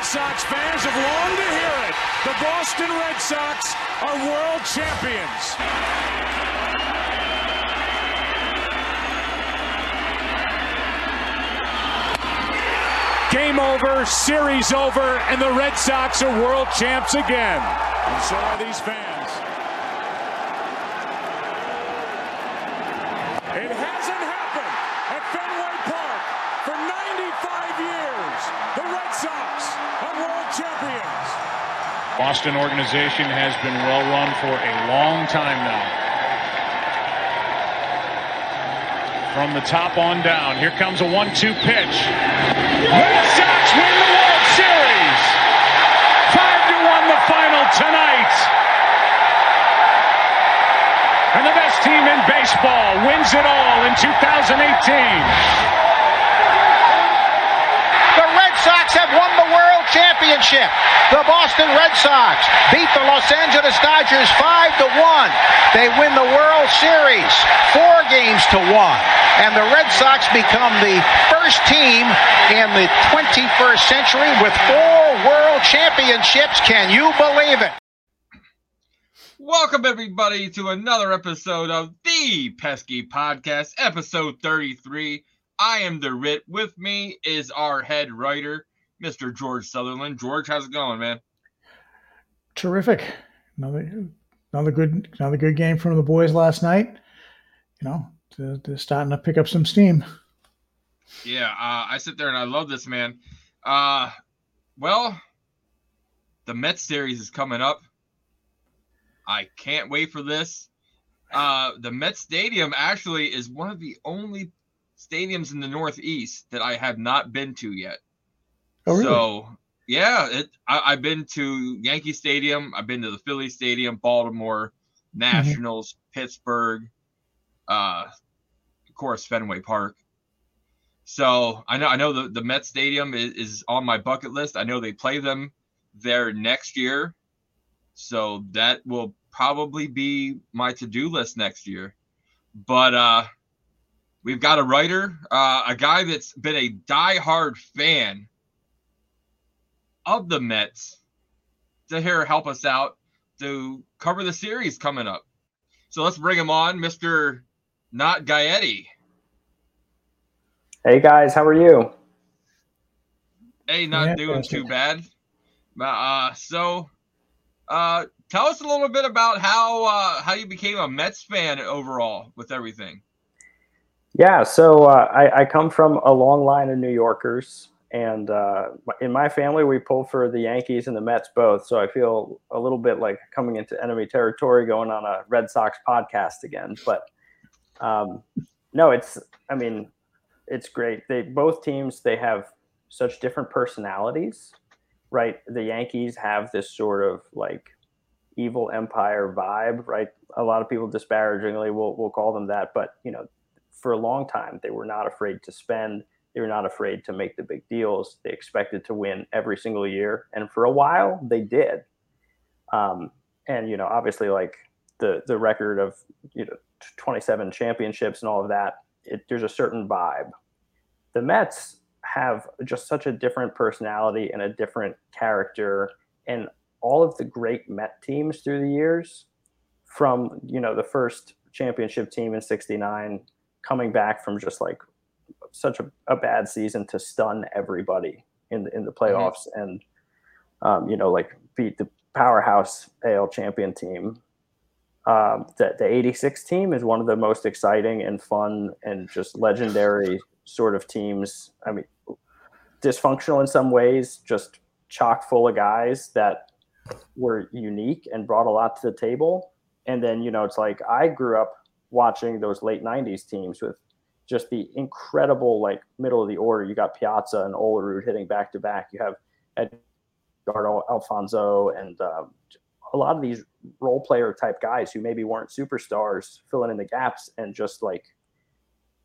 Red Sox fans have longed to hear it. The Boston Red Sox are world champions. Game over, series over, and the Red Sox are world champs again. And so are these fans. Boston organization has been well run for a long time now. From the top on down, here comes a one-two pitch. Red Sox win the World Series. Five to one, the final tonight. And the best team in baseball wins it all in 2018. The Red Sox have won the World Championship. The Boston Red Sox beat the Los Angeles Dodgers 5 to 1. They win the World Series 4 games to 1. And the Red Sox become the first team in the 21st century with four World Championships. Can you believe it? Welcome, everybody, to another episode of the Pesky Podcast, episode 33. I am the Ritt. With me is our head writer, Mr. George Sutherland. George, how's it going, man? Terrific. Another another good another good game from the boys last night. You know, they're, they're starting to pick up some steam. Yeah, uh, I sit there and I love this, man. Uh, well, the Mets series is coming up. I can't wait for this. Uh, the Mets Stadium actually is one of the only stadiums in the Northeast that I have not been to yet. Oh, really? So yeah, it, I, I've been to Yankee Stadium. I've been to the Philly Stadium, Baltimore, Nationals, Pittsburgh, uh, of course Fenway Park. So I know I know the, the Met Stadium is, is on my bucket list. I know they play them there next year. So that will probably be my to-do list next year. But uh we've got a writer, uh, a guy that's been a die-hard fan of the Mets to here help us out to cover the series coming up. So let's bring him on, Mr. Not Gaetti. Hey guys, how are you? Hey, not Yeah, doing too bad. Uh, so, uh, tell us a little bit about how uh, how you became a Mets fan overall with everything. Yeah, so uh, I, I come from a long line of New Yorkers, and uh, in my family, we pull for the Yankees and the Mets both. So I feel a little bit like coming into enemy territory, going on a Red Sox podcast again. But um, no, it's I mean, it's great. They both teams they have such different personalities, right? The Yankees have this sort of like evil empire vibe, right? A lot of people disparagingly will will call them that, but you know, for a long time they were not afraid to spend. They were not afraid to make the big deals. They expected to win every single year, and for a while they did. Um, and you know, obviously, like the the record of you know 27 championships and all of that, it, there's a certain vibe. The Mets have just such a different personality and a different character, and all of the great Met teams through the years, from you know the first championship team in '69, coming back from just like such a, a bad season to stun everybody in the in the playoffs, and um, you know like beat the powerhouse AL champion team. Um, the, the 86 team is one of the most exciting and fun and just legendary sort of teams. I mean, dysfunctional in some ways, just chock full of guys that were unique and brought a lot to the table. And then, you know, it's like I grew up watching those late 90s teams with just the incredible, like, middle of the order. You got Piazza and Olerud hitting back to back. You have Edgardo Alfonzo and um, a lot of these role player type guys who maybe weren't superstars filling in the gaps and just like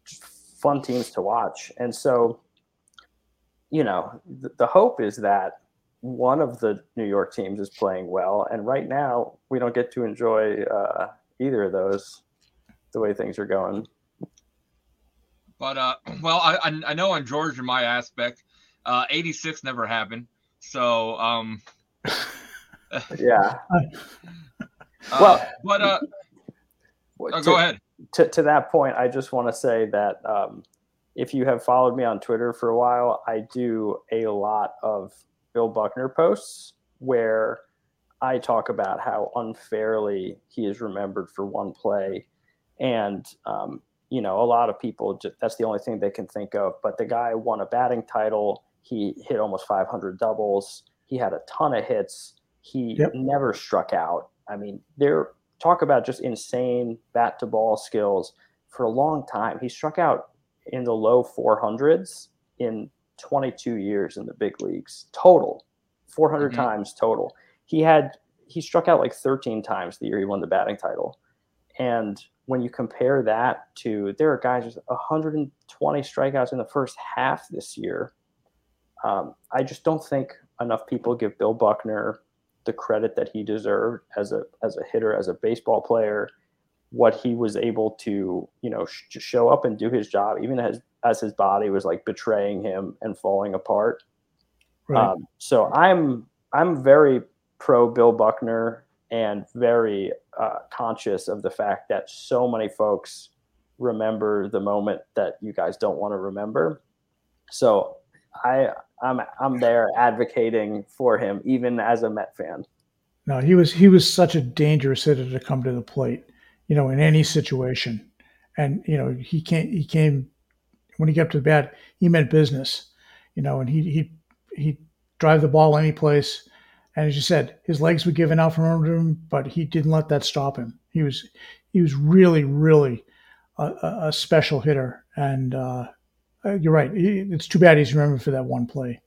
just fun teams to watch. And so, you know, the, the hope is that one of the New York teams is playing well. And right now, we don't get to enjoy uh, either of those the way things are going. But uh, well, I I- know on George and my aspect, Uh, 86 never happened. So, um, yeah. uh, Well- but uh, oh, to- go ahead. to, to that point, I just want to say that um, if you have followed me on Twitter for a while, I do a lot of Bill Buckner posts where I talk about how unfairly he is remembered for one play. And, um, you know, a lot of people, just, that's the only thing they can think of. But the guy won a batting title. He hit almost 500 doubles. He had a ton of hits. He Yep. never struck out. I mean, there talk about just insane bat to ball skills for a long time. He struck out in the low 400s in 22 years in the big leagues total, 400 Mhm. times total. He had he struck out like 13 times the year he won the batting title. And when you compare that to there are guys with 120 strikeouts in the first half this year. Um, I just don't think enough people give Bill Buckner the credit that he deserved as a as a hitter, as a baseball player, what he was able to you know sh- show up and do his job, even as as his body was like betraying him and falling apart. Right. Um, so I'm I'm very pro Bill Buckner and very uh, conscious of the fact that so many folks remember the moment that you guys don't want to remember. So I I'm I'm there advocating for him even as a Met fan. No, he was he was such a dangerous hitter to come to the plate, you know, in any situation. And you know, he came he came when he got to the bat, he meant business, you know, and he he he drive the ball any place. And as you said, his legs were giving out from under him, but he didn't let that stop him. He was he was really really a, a, special hitter, and uh, uh, you're right. It's too bad he's remembered for that one play.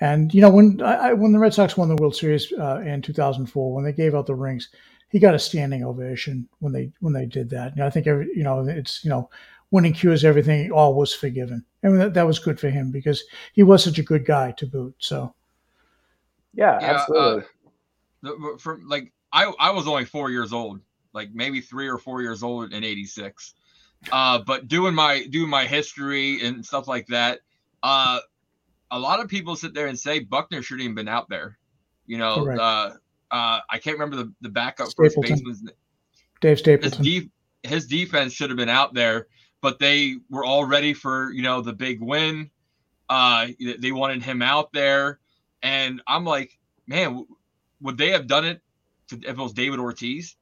And you know when I- when the Red Sox won the World Series uh, in 2004, when they gave out the rings, he got a standing ovation when they when they did that. And I think every you know it's you know winning cures everything. All was forgiven, and that, that was good for him because he was such a good guy to boot. So Yeah, Yeah, uh, absolutely. The- For like, I I was only four years old, like maybe three or four years old in '86. Uh, but doing my doing my history and stuff like that, uh, a lot of people sit there and say Buckner shouldn't even been out there. You know, Correct. uh, uh, I can't remember the, the backup first Stapleton. baseman's Dave his, Stapleton, def- his defense should have been out there, but they were all ready for you know the big win. Uh, they wanted him out there, and I'm like, man, would they have done it to, if it was David Ortiz?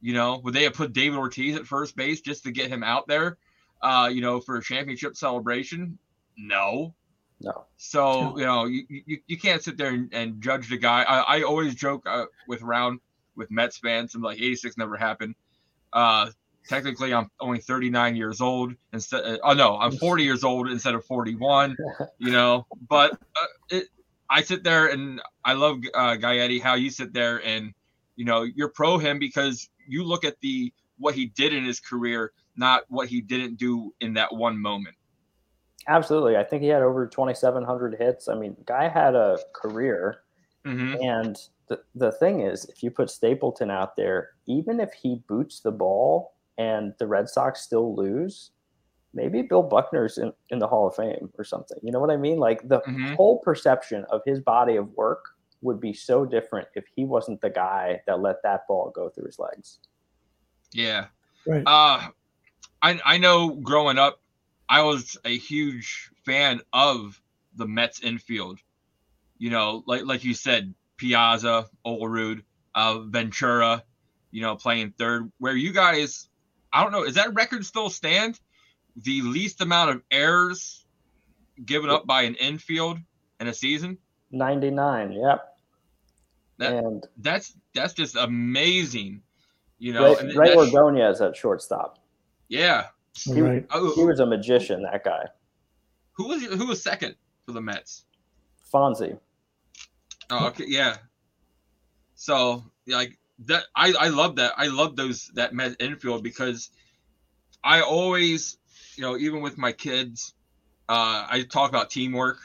You know, would they have put David Ortiz at first base just to get him out there? Uh, you know, for a championship celebration? No. no. So you know, you, you, you can't sit there and, and judge the guy. I, I always joke uh, with round with Mets fans. I'm like, 86 never happened. Uh, technically, I'm only 39 years old instead. Uh, oh no, I'm 40 years old instead of 41. You know, but uh, it, I sit there and I love uh, Gaetti. How you sit there and you know you're pro him because you look at the what he did in his career, not what he didn't do in that one moment. Absolutely. I think he had over 2,700 hits. I mean, guy had a career. hmm And the, the thing is, if you put Stapleton out there, even if he boots the ball and the Red Sox still lose, maybe Bill Buckner's in, in the Hall of Fame or something. You know what I mean? Like the Mhm. whole perception of his body of work would be so different if he wasn't the guy that let that ball go through his legs. Yeah. right? Uh, I I know growing up, I was a huge fan of the Mets infield. You know, like like you said, Piazza, Olerud, uh, Ventura. You know, playing third. Where you guys, I don't know, is that record still stand? The least amount of errors given up by an infield in a season. 99, yep. That- and That's that's just amazing. You know, Ray, and Ray that's- Ordonez at shortstop. yeah. he- right. Oh, He was a magician, that guy. who was who was second for the Mets? Fonzie. Oh, okay, yeah. So like that, I I love that. I love those that Met infield because I always, you know, even with my kids, uh, I talk about teamwork,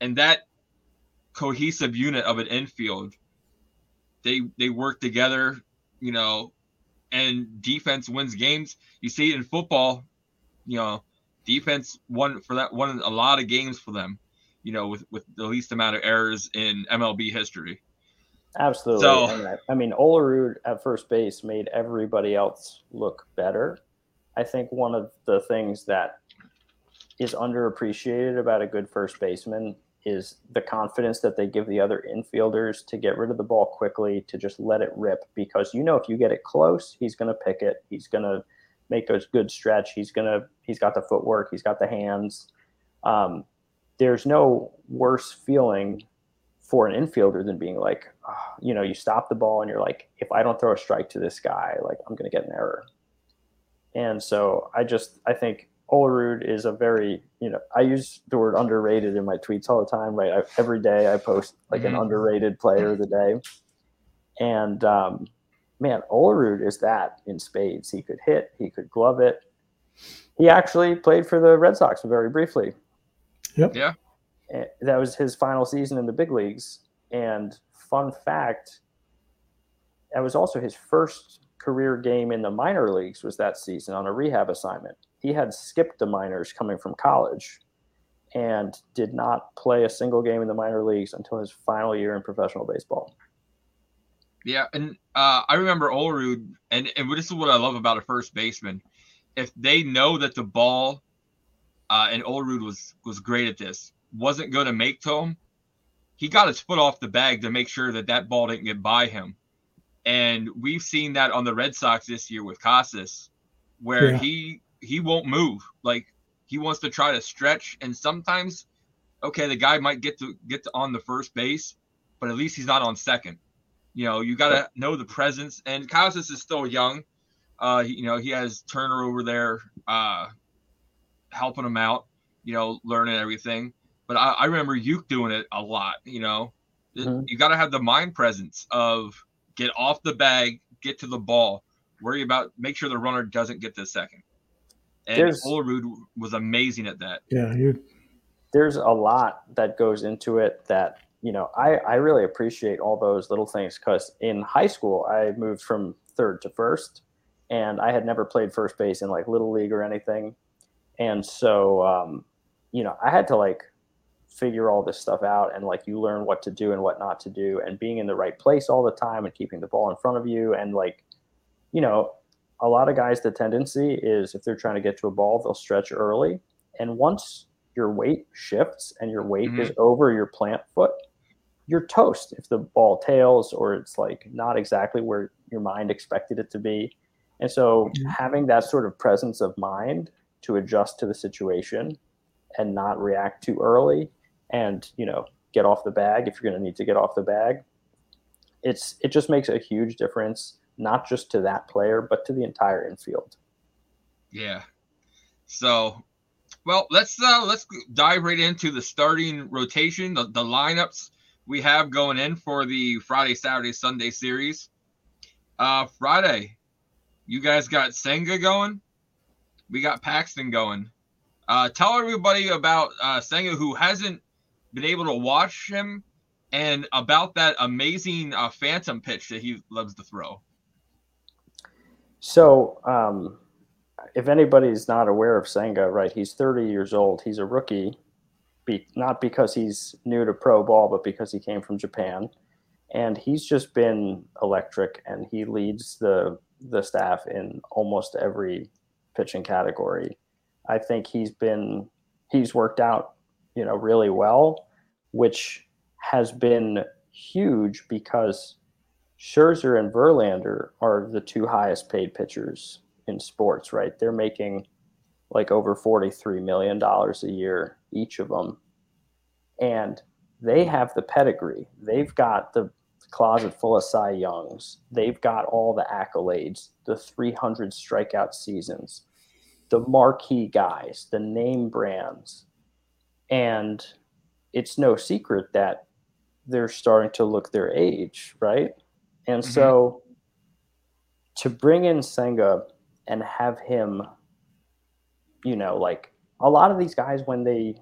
and that cohesive unit of an infield. They they work together, you know, and defense wins games. You see it in football, you know, defense won for that won a lot of games for them. you know, with with the least amount of errors in MLB history. Absolutely. So- I mean, Olerud at first base made everybody else look better. I think one of the things that is underappreciated about a good first baseman is the confidence that they give the other infielders to get rid of the ball quickly, to just let it rip. Because you know, if you get it close, he's going to pick it. He's going to make a good stretch. He's going to, he's got the footwork, he's got the hands. Um, there's no worse feeling for an infielder than being like, ah, you know, you stop the ball and you're like, if I don't throw a strike to this guy, like I'm going to get an error. And so I just, I think Olerud is a very, you know, I use the word underrated in my tweets all the time. Right, I, every day I post like an Mhm. underrated player of the day, and um, man, Olerud is that in spades. He could hit, he could glove it. He actually played for the Red Sox very briefly. Yep. Yeah. Eh, That was his final season in the big leagues. And fun fact, that was also his first career game in the minor leagues was that season on a rehab assignment. He had skipped the minors coming from college and did not play a single game in the minor leagues until his final year in professional baseball. Yeah, and uh, I remember Olerud, and and this is what I love about a first baseman. If they know that the ball, uh, and Olerud was was great at this, wasn't going to make to him, he got his foot off the bag to make sure that that ball didn't get by him. And we've seen that on the Red Sox this year with Casas, where Yeah. he he won't move. Like he wants to try to stretch, and sometimes, okay, the guy might get to get to on the first base, but at least he's not on second. You know, you got to know the presence. And Casas is still young. Uh, you know, he has Turner over there, uh, helping him out. You know, learning everything. But I, I remember Youk doing it a lot. You know, Mhm. you got to have the mind presence of get off the bag, get to the ball, worry about make sure the runner doesn't get to second. And There's- Olerud was amazing at that. Yeah, you there's a lot that goes into it that you know I, I really appreciate all those little things because in high school i moved from third to first and i had never played first base in like little league or anything and so um, you know i had to like figure all this stuff out and like you learn what to do and what not to do and being in the right place all the time and keeping the ball in front of you and like you know a lot of guys the tendency is if they're trying to get to a ball they'll stretch early. And once your weight shifts and your weight is over your plant foot you're toast if the ball tails or it's like not exactly where your mind expected it to be. And so Mhm. having that sort of presence of mind to adjust to the situation and not react too early and you know get off the bag if you're going to need to get off the bag it's it just makes a huge difference not just to that player but to the entire infield Yeah. So, well, let's uh let's dive right into the starting rotation, the, the lineups we have going in for the Friday, Saturday, Sunday series. Uh Friday, you guys got Senga going. We got Paxton going. Uh tell everybody about uh Senga who hasn't been able to watch him and about that amazing uh, phantom pitch that he loves to throw. So, um, if anybody's not aware of Senga, right, he's 30 years old. He's a rookie, be, not because he's new to pro ball, but because he came from Japan. And he's just been electric, and he leads the the staff in almost every pitching category. I think he's been he's worked out, you know, really well, which has been huge because Scherzer and Verlander are the two highest paid pitchers in sports, right? They're making like over $43 million a year, each of them. And they have the pedigree. They've got the closet full of Cy Youngs. They've got all the accolades, the 300 strikeout seasons, the marquee guys, the name brands. And it's no secret that they're starting to look their age, right? And Mhm. so to bring in Senga and have him, you know, like a lot of these guys, when they,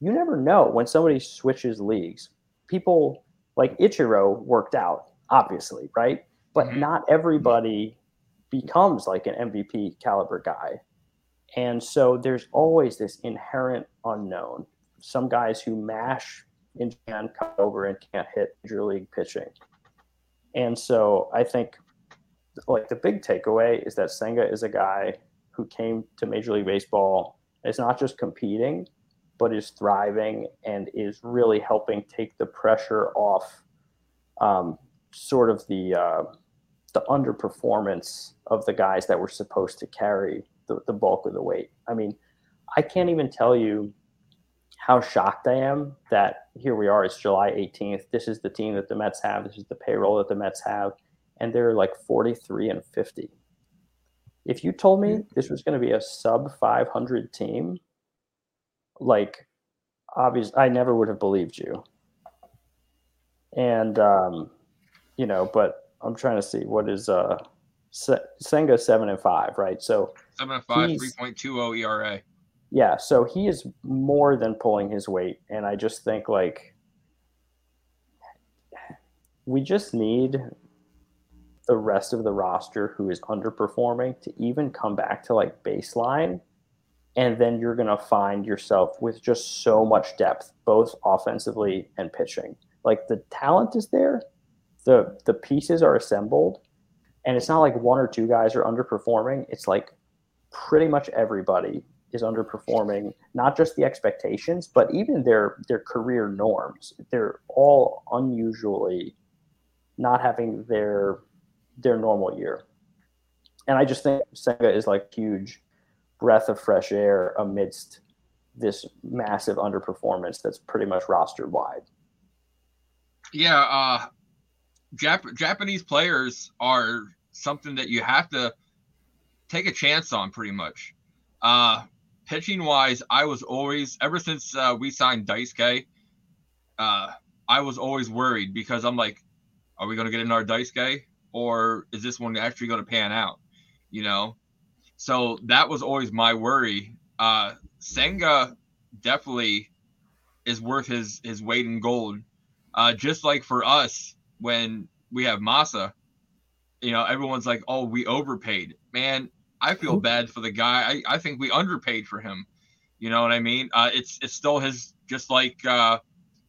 you never know when somebody switches leagues. People like Ichiro worked out, obviously, right? But Mhm. not everybody becomes like an MVP caliber guy. And so there's always this inherent unknown. some guys who mash in and come over and can't hit major league pitching. And so I think like the big takeaway is that Senga is a guy who came to Major League Baseball. Is not just competing, but is thriving and is really helping take the pressure off um, sort of the uh, the underperformance of the guys that were supposed to carry the, the bulk of the weight. I mean, I can't even tell you how shocked I am that here we are. It's July 18th. This is the team that the Mets have. This is the payroll that the Mets have, and they're like 43 and 50. If you told me this was going to be a sub 500 team, like obviously, I never would have believed you. And um, you know, but I'm trying to see what is uh Senga seven and five, right? So seven and five, three point two oh zero ERA. Yeah, so he is more than pulling his weight, and I just think like we just need the rest of the roster who is underperforming to even come back to like baseline and then you're going to find yourself with just so much depth both offensively and pitching like the talent is there the the pieces are assembled and it's not like one or two guys are underperforming it's like pretty much everybody is underperforming not just the expectations but even their their career norms they're all unusually not having their their normal year. And I just think Senga is like huge breath of fresh air amidst this massive underperformance that's pretty much roster wide. Yeah, uh, Jap- Japanese players are something that you have to take a chance on pretty much. Uh, pitching wise, I was always ever since uh, we signed Daisuke, uh, I was always worried because I'm like, are we gonna get in our Daisuke? or is this one actually going to pan out? You know, so that was always my worry. Uh, Senga definitely is worth his his weight in gold. Uh, just like for us when we have Masa, you know, everyone's like, "Oh, we overpaid." Man, I feel bad for the guy. I, I think we underpaid for him. You know what I mean? Uh, it's it's still his just like uh,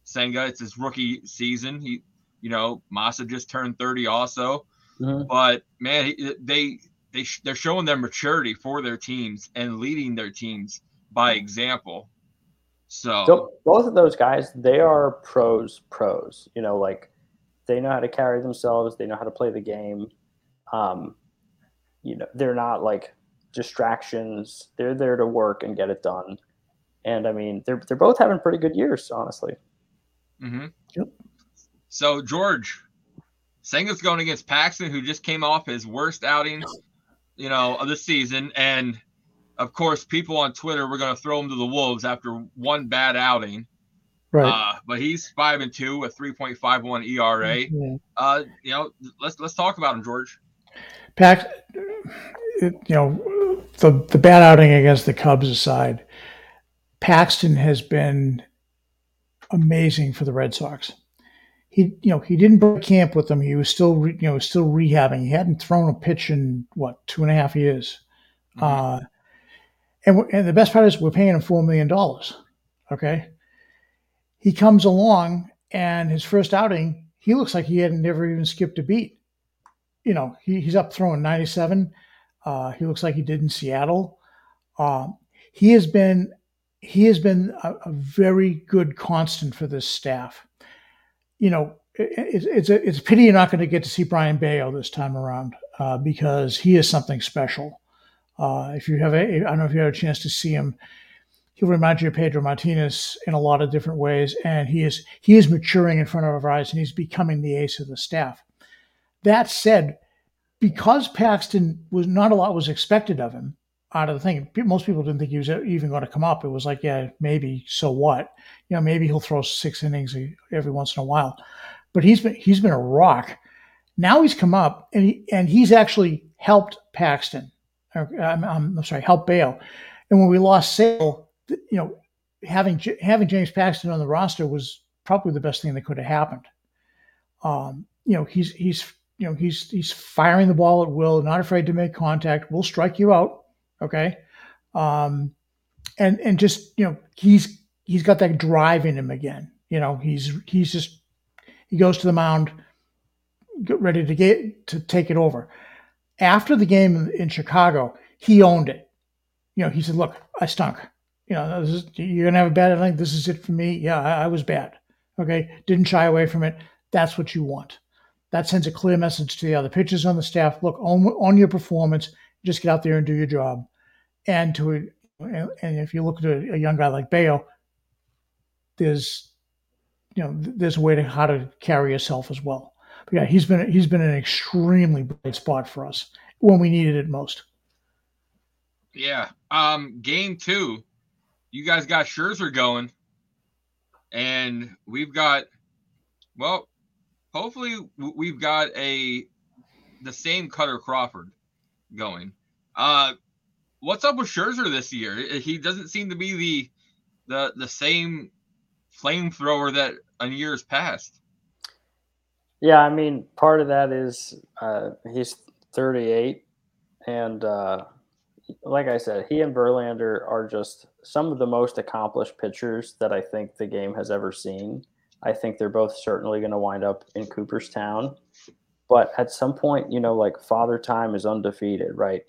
Senga. It's his rookie season. He, you know, Masa just turned thirty also. Mm-hmm. But man, they they they're showing their maturity for their teams and leading their teams by example. So, so both of those guys, they are pros, pros. You know, like they know how to carry themselves. They know how to play the game. Um, you know, they're not like distractions. They're there to work and get it done. And I mean, they're they're both having pretty good years, honestly. Mm-hmm. Yep. So George, Senga's going against Paxton, who just came off his worst outing, you know, of the season. And of course, people on Twitter were going to throw him to the wolves after one bad outing. Right. Uh, but he's five and two with 3.51 ERA. Yeah. Uh, you know, let's let's talk about him, George. Pax, you know, the the bad outing against the Cubs aside, Paxton has been amazing for the Red Sox he you know he didn't break camp with them. He was still re, you know still rehabbing. He hadn't thrown a pitch in what two and a half years. Mm-hmm. Uh, and and the best part is we're paying him four million dollars. Okay, he comes along and his first outing, he looks like he had never even skipped a beat. You know, he, he's up throwing ninety seven. Uh, he looks like he did in Seattle. Uh, he has been he has been a, a very good constant for this staff you know, it, it's a it's a pity you're not going to get to see Brayan Bello this time around uh, because he is something special. Uh, if you have a, I don't know if you had a chance to see him, he'll remind you of Pedro Martinez in a lot of different ways, and he is he is maturing in front of our eyes, and he's becoming the ace of the staff. That said, because Paxton was not a lot was expected of him out of the thing, most people didn't think he was even going to come up. It was like, yeah, maybe, so what? you know, maybe he'll throw six innings every once in a while. But he's been he's been a rock. Now he's come up and he, and he's actually helped Paxton. Uh, I'm, I'm, sorry, helped Bello. And when we lost Sale, you know, having having James Paxton on the roster was probably the best thing that could have happened. Um, you know, he's he's you know he's he's firing the ball at will, not afraid to make contact. We'll strike you out, okay? Um, and and just you know he's he's got that drive in him again. You know, he's he's just he goes to the mound, get ready to get to take it over. After the game in Chicago, he owned it. You know, he said, "Look, I stunk. You know, is, you're gonna have a bad night. This is it for me. Yeah, I, I was bad. Okay, didn't shy away from it. That's what you want. That sends a clear message to the other pitchers on the staff. Look, on, on your performance, just get out there and do your job. And to and if you look at a, a young guy like Bello, there's you know there's a way to how to carry yourself as well. But yeah, he's been he's been an extremely bright spot for us when we needed it most. Yeah. Um, game two, you guys got Scherzer going, and we've got well, hopefully we've got a the same Kutter Crawford going. Uh, what's up with Scherzer this year? He doesn't seem to be the the the same flamethrower that in years past. Yeah, I mean, part of that is uh, he's 38, and uh, like I said, he and Verlander are just some of the most accomplished pitchers that I think the game has ever seen. I think they're both certainly going to wind up in Cooperstown. But at some point, you know, like Father Time is undefeated, right?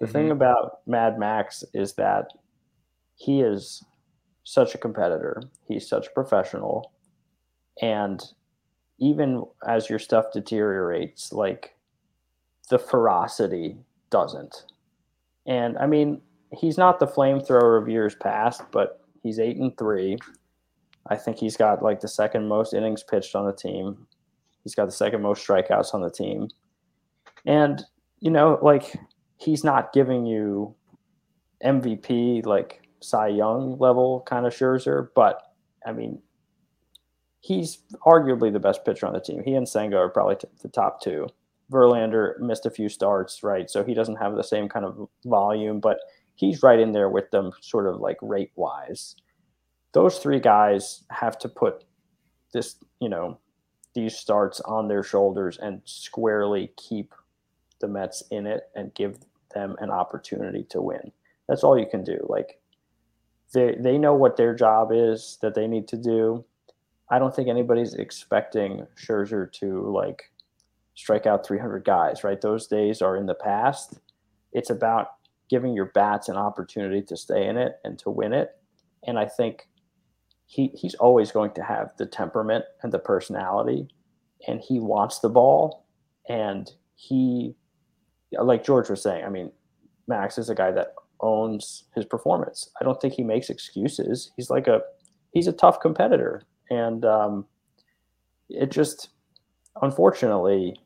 The mm-hmm. thing about Mad Max is that he is such a competitor. He's such a professional. And even as your stuff deteriorates, like the ferocity doesn't. And I mean, he's not the flamethrower of years past, but he's eight and three. I think he's got like the second most innings pitched on the team. He's got the second most strikeouts on the team. And, you know, like he's not giving you MVP like Cy Young level kind of Scherzer, but I mean, he's arguably the best pitcher on the team. He and Senga are probably t- the top two. Verlander missed a few starts, right? So he doesn't have the same kind of volume, but he's right in there with them, sort of like rate wise. Those three guys have to put this, you know, these starts on their shoulders and squarely keep the Mets in it and give them an opportunity to win. That's all you can do. Like they they know what their job is that they need to do. I don't think anybody's expecting Scherzer to like strike out 300 guys, right? Those days are in the past. It's about giving your bats an opportunity to stay in it and to win it. And I think he he's always going to have the temperament and the personality and he wants the ball and he like George was saying, I mean, Max is a guy that owns his performance. I don't think he makes excuses. He's like a he's a tough competitor, and um, it just unfortunately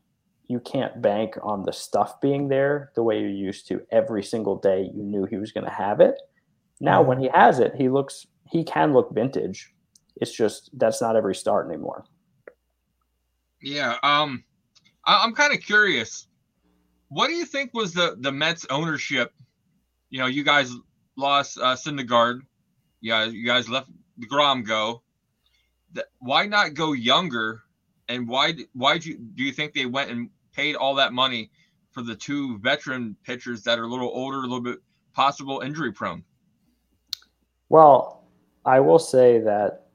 you can't bank on the stuff being there the way you used to every single day. You knew he was going to have it. Now, when he has it, he looks he can look vintage. It's just that's not every start anymore. Yeah, um, I, I'm kind of curious. What do you think was the the Mets ownership you know, you guys lost uh, Syndergaard. Yeah, you guys left the Degrom go. Why not go younger? And why why do you, do you think they went and paid all that money for the two veteran pitchers that are a little older, a little bit possible injury prone? Well, I will say that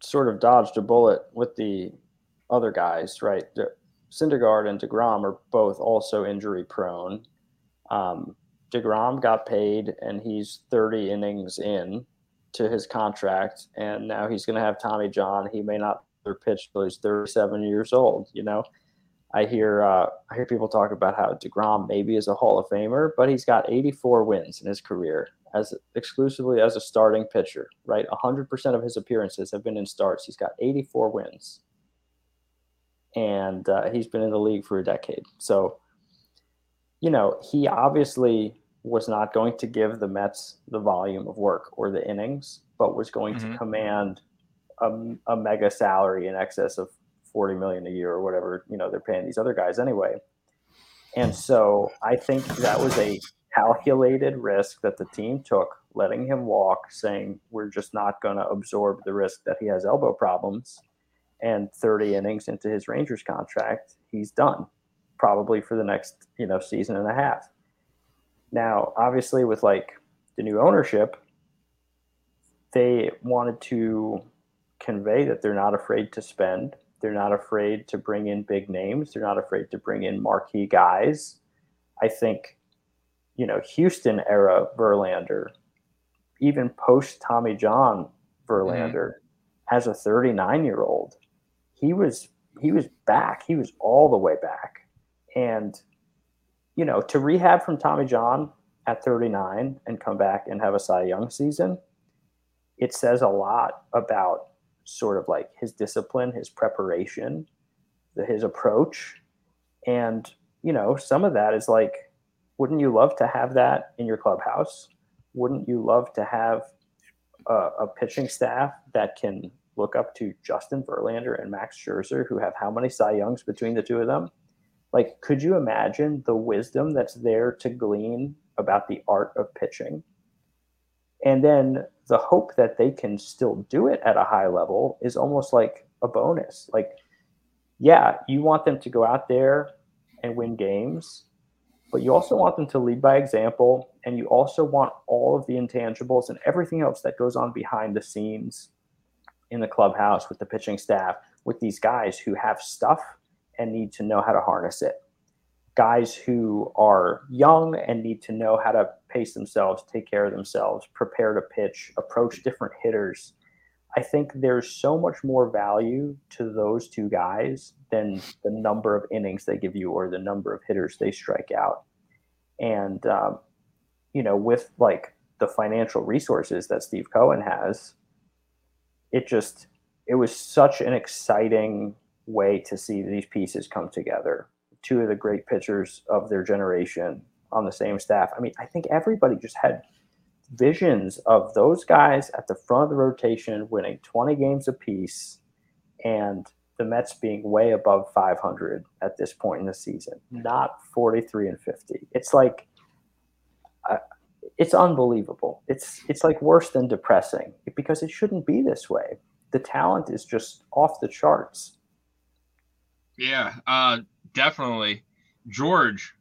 sort of dodged a bullet with the other guys, right? Syndergaard and Degrom are both also injury prone. Um, DeGrom got paid and he's 30 innings in to his contract. And now he's going to have Tommy John. He may not pitch till he's 37 years old. You know, I hear, uh, I hear people talk about how DeGrom maybe is a Hall of Famer, but he's got 84 wins in his career as exclusively as a starting pitcher, right? 100% of his appearances have been in starts. He's got 84 wins. And uh, he's been in the league for a decade. So, you know, he obviously was not going to give the Mets the volume of work or the innings, but was going mm-hmm. to command a, a, mega salary in excess of 40 million a year or whatever, you know, they're paying these other guys anyway. And so I think that was a calculated risk that the team took, letting him walk, saying, we're just not going to absorb the risk that he has elbow problems. And 30 innings into his Rangers contract, he's done probably for the next you know season and a half. Now, obviously, with like the new ownership, they wanted to convey that they're not afraid to spend. They're not afraid to bring in big names. They're not afraid to bring in marquee guys. I think, you know, Houston era Verlander, even post Tommy John Verlander, mm-hmm. as a 39 year old, he was he was back. He was all the way back. And, you know, to rehab from Tommy John at 39 and come back and have a Cy Young season, it says a lot about sort of like his discipline, his preparation, the, his approach. And, you know, some of that is like, wouldn't you love to have that in your clubhouse? Wouldn't you love to have a, a pitching staff that can look up to Justin Verlander and Max Scherzer, who have how many Cy Youngs between the two of them? Like, could you imagine the wisdom that's there to glean about the art of pitching? And then the hope that they can still do it at a high level is almost like a bonus. Like, yeah, you want them to go out there and win games, but you also want them to lead by example. And you also want all of the intangibles and everything else that goes on behind the scenes in the clubhouse with the pitching staff, with these guys who have stuff and need to know how to harness it. Guys who are young and need to know how to pace themselves, take care of themselves, prepare to pitch, approach different hitters. I think there's so much more value to those two guys than the number of innings they give you or the number of hitters they strike out. And, um, you know, with like the financial resources that Steve Cohen has, it just it was such an exciting way to see these pieces come together. Two of the great pitchers of their generation on the same staff. I mean, I think everybody just had visions of those guys at the front of the rotation winning 20 games apiece and the Mets being way above 500 at this point in the season, not 43 and 50. It's like uh, it's unbelievable. It's it's like worse than depressing because it shouldn't be this way. The talent is just off the charts. Yeah, uh, definitely. George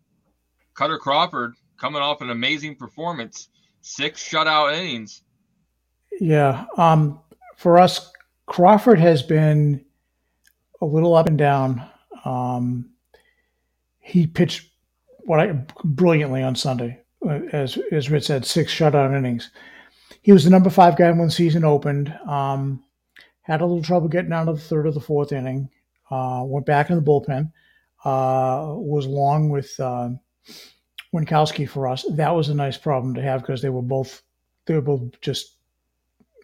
Kutter Crawford coming off an amazing performance, six shutout innings. Yeah, um, for us, Crawford has been a little up and down. Um, he pitched what I brilliantly on Sunday as as Rich said, six shutout innings. He was the number five guy when the season opened. Um, had a little trouble getting out of the third or the fourth inning. Uh, went back in the bullpen. Uh, was long with uh, Winckowski for us. That was a nice problem to have because they were both they were both just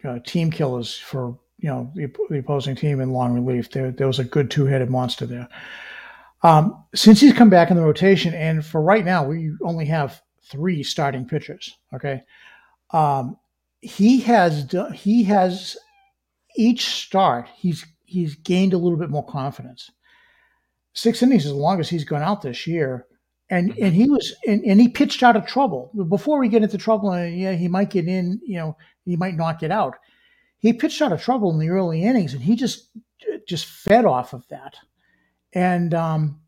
uh, team killers for you know the, the, opposing team in long relief. There, there was a good two headed monster there. Um, since he's come back in the rotation, and for right now, we only have three starting pitchers. Okay, um, he has he has each start he's he's gained a little bit more confidence. Six innings is the longest he's gone out this year, and mm-hmm. and he was and, and he pitched out of trouble before we get into trouble. And yeah, he might get in, you know, he might not get out. He pitched out of trouble in the early innings, and he just just fed off of that. And um,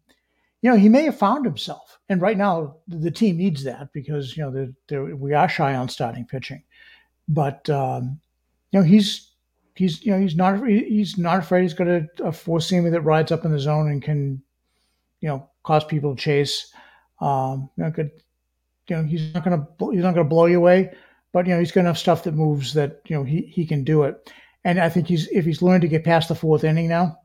you know, he may have found himself. And right now, the team needs that because you know they're, they're, we are shy on starting pitching. But um, you know, he's he's you know he's not he's not afraid. He's got a, a four seamer that rides up in the zone and can you know cause people to chase. Um, you know, could you know he's not gonna he's not gonna blow you away, but you know he's got enough stuff that moves that you know he he can do it. And I think he's if he's learned to get past the fourth inning now,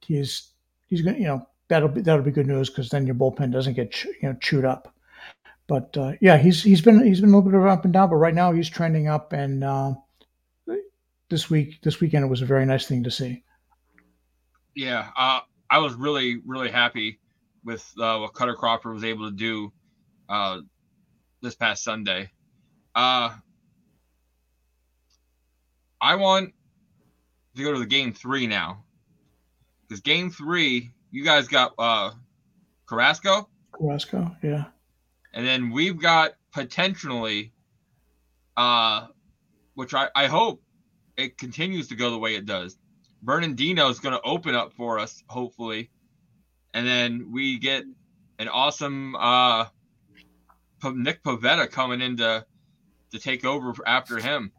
he's he's gonna you know that'll be that'll be good news because then your bullpen doesn't get you know chewed up. But uh, yeah, he's he's been he's been a little bit of up and down, but right now he's trending up. And uh, this week this weekend it was a very nice thing to see. Yeah, uh, I was really really happy with uh, what Kutter Crawford was able to do uh, this past Sunday. Uh, I want to go to the game three now because game three you guys got uh Carrasco. Carrasco, yeah. And then we've got potentially uh which I, I hope it continues to go the way it does. Bernardino is going to open up for us, hopefully. And then we get an awesome uh, Nick Pivetta coming in to, to take over after him.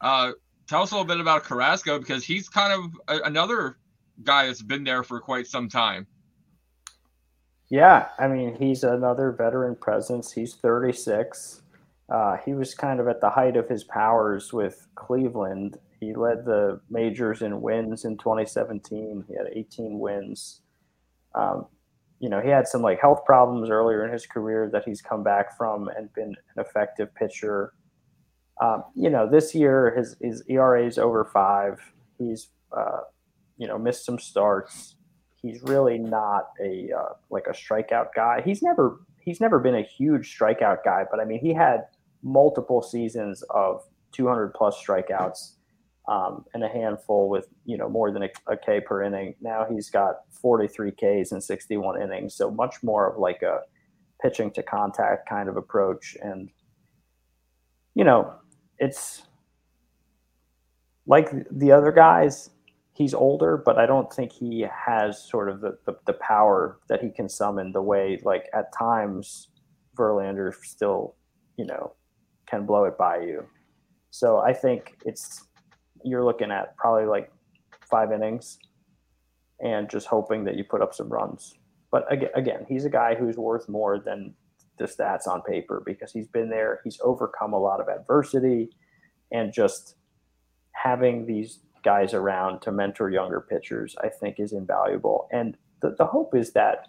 Uh, tell us a little bit about Carrasco because he's kind of a, another guy that's been there for quite some time. Yeah, I mean, he's another veteran presence. He's 36. Uh, he was kind of at the height of his powers with Cleveland. He led the majors in wins in 2017. He had 18 wins. Um, you know, he had some like health problems earlier in his career that he's come back from and been an effective pitcher. Um, you know, this year his his ERA is over five. He's uh, you know missed some starts he's really not a uh, like a strikeout guy. He's never he's never been a huge strikeout guy, but I mean he had multiple seasons of 200 plus strikeouts um, and a handful with you know more than a, a K per inning. Now he's got 43 Ks in 61 innings, so much more of like a pitching to contact kind of approach, and you know it's like the other guys he's older, but I don't think he has sort of the, the, the, power that he can summon the way like at times Verlander still, you know, can blow it by you. So I think it's you're looking at probably like five innings and just hoping that you put up some runs. But again, again, he's a guy who's worth more than the stats on paper because he's been there, he's overcome a lot of adversity and just having these guys around to mentor younger pitchers, I think is invaluable. And the, the hope is that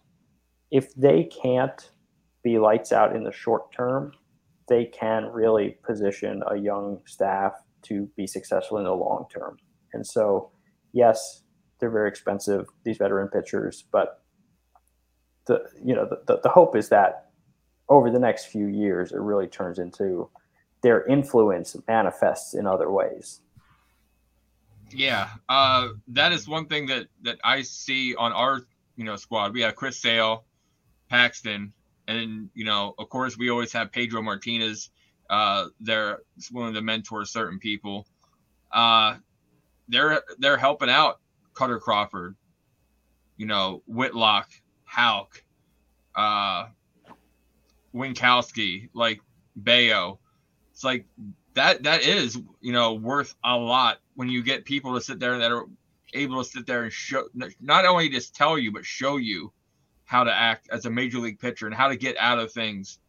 if they can't be lights out in the short term, they can really position a young staff to be successful in the long term. And so, yes, they're very expensive, these veteran pitchers, but the you know the, the hope is that over the next few years it really turns into their influence manifests in other ways yeah, uh, that is one thing that that I see on our you know squad. We have Chris Sale, Paxton, and you know of course we always have Pedro Martinez. Uh, they're willing to mentor certain people. Uh, they're they're helping out Kutter Crawford, you know Whitlock, Houck, uh, Winckowski, like Bello. It's like that that is you know worth a lot when you get people to sit there that are able to sit there and show not only just tell you but show you how to act as a major league pitcher and how to get out of things.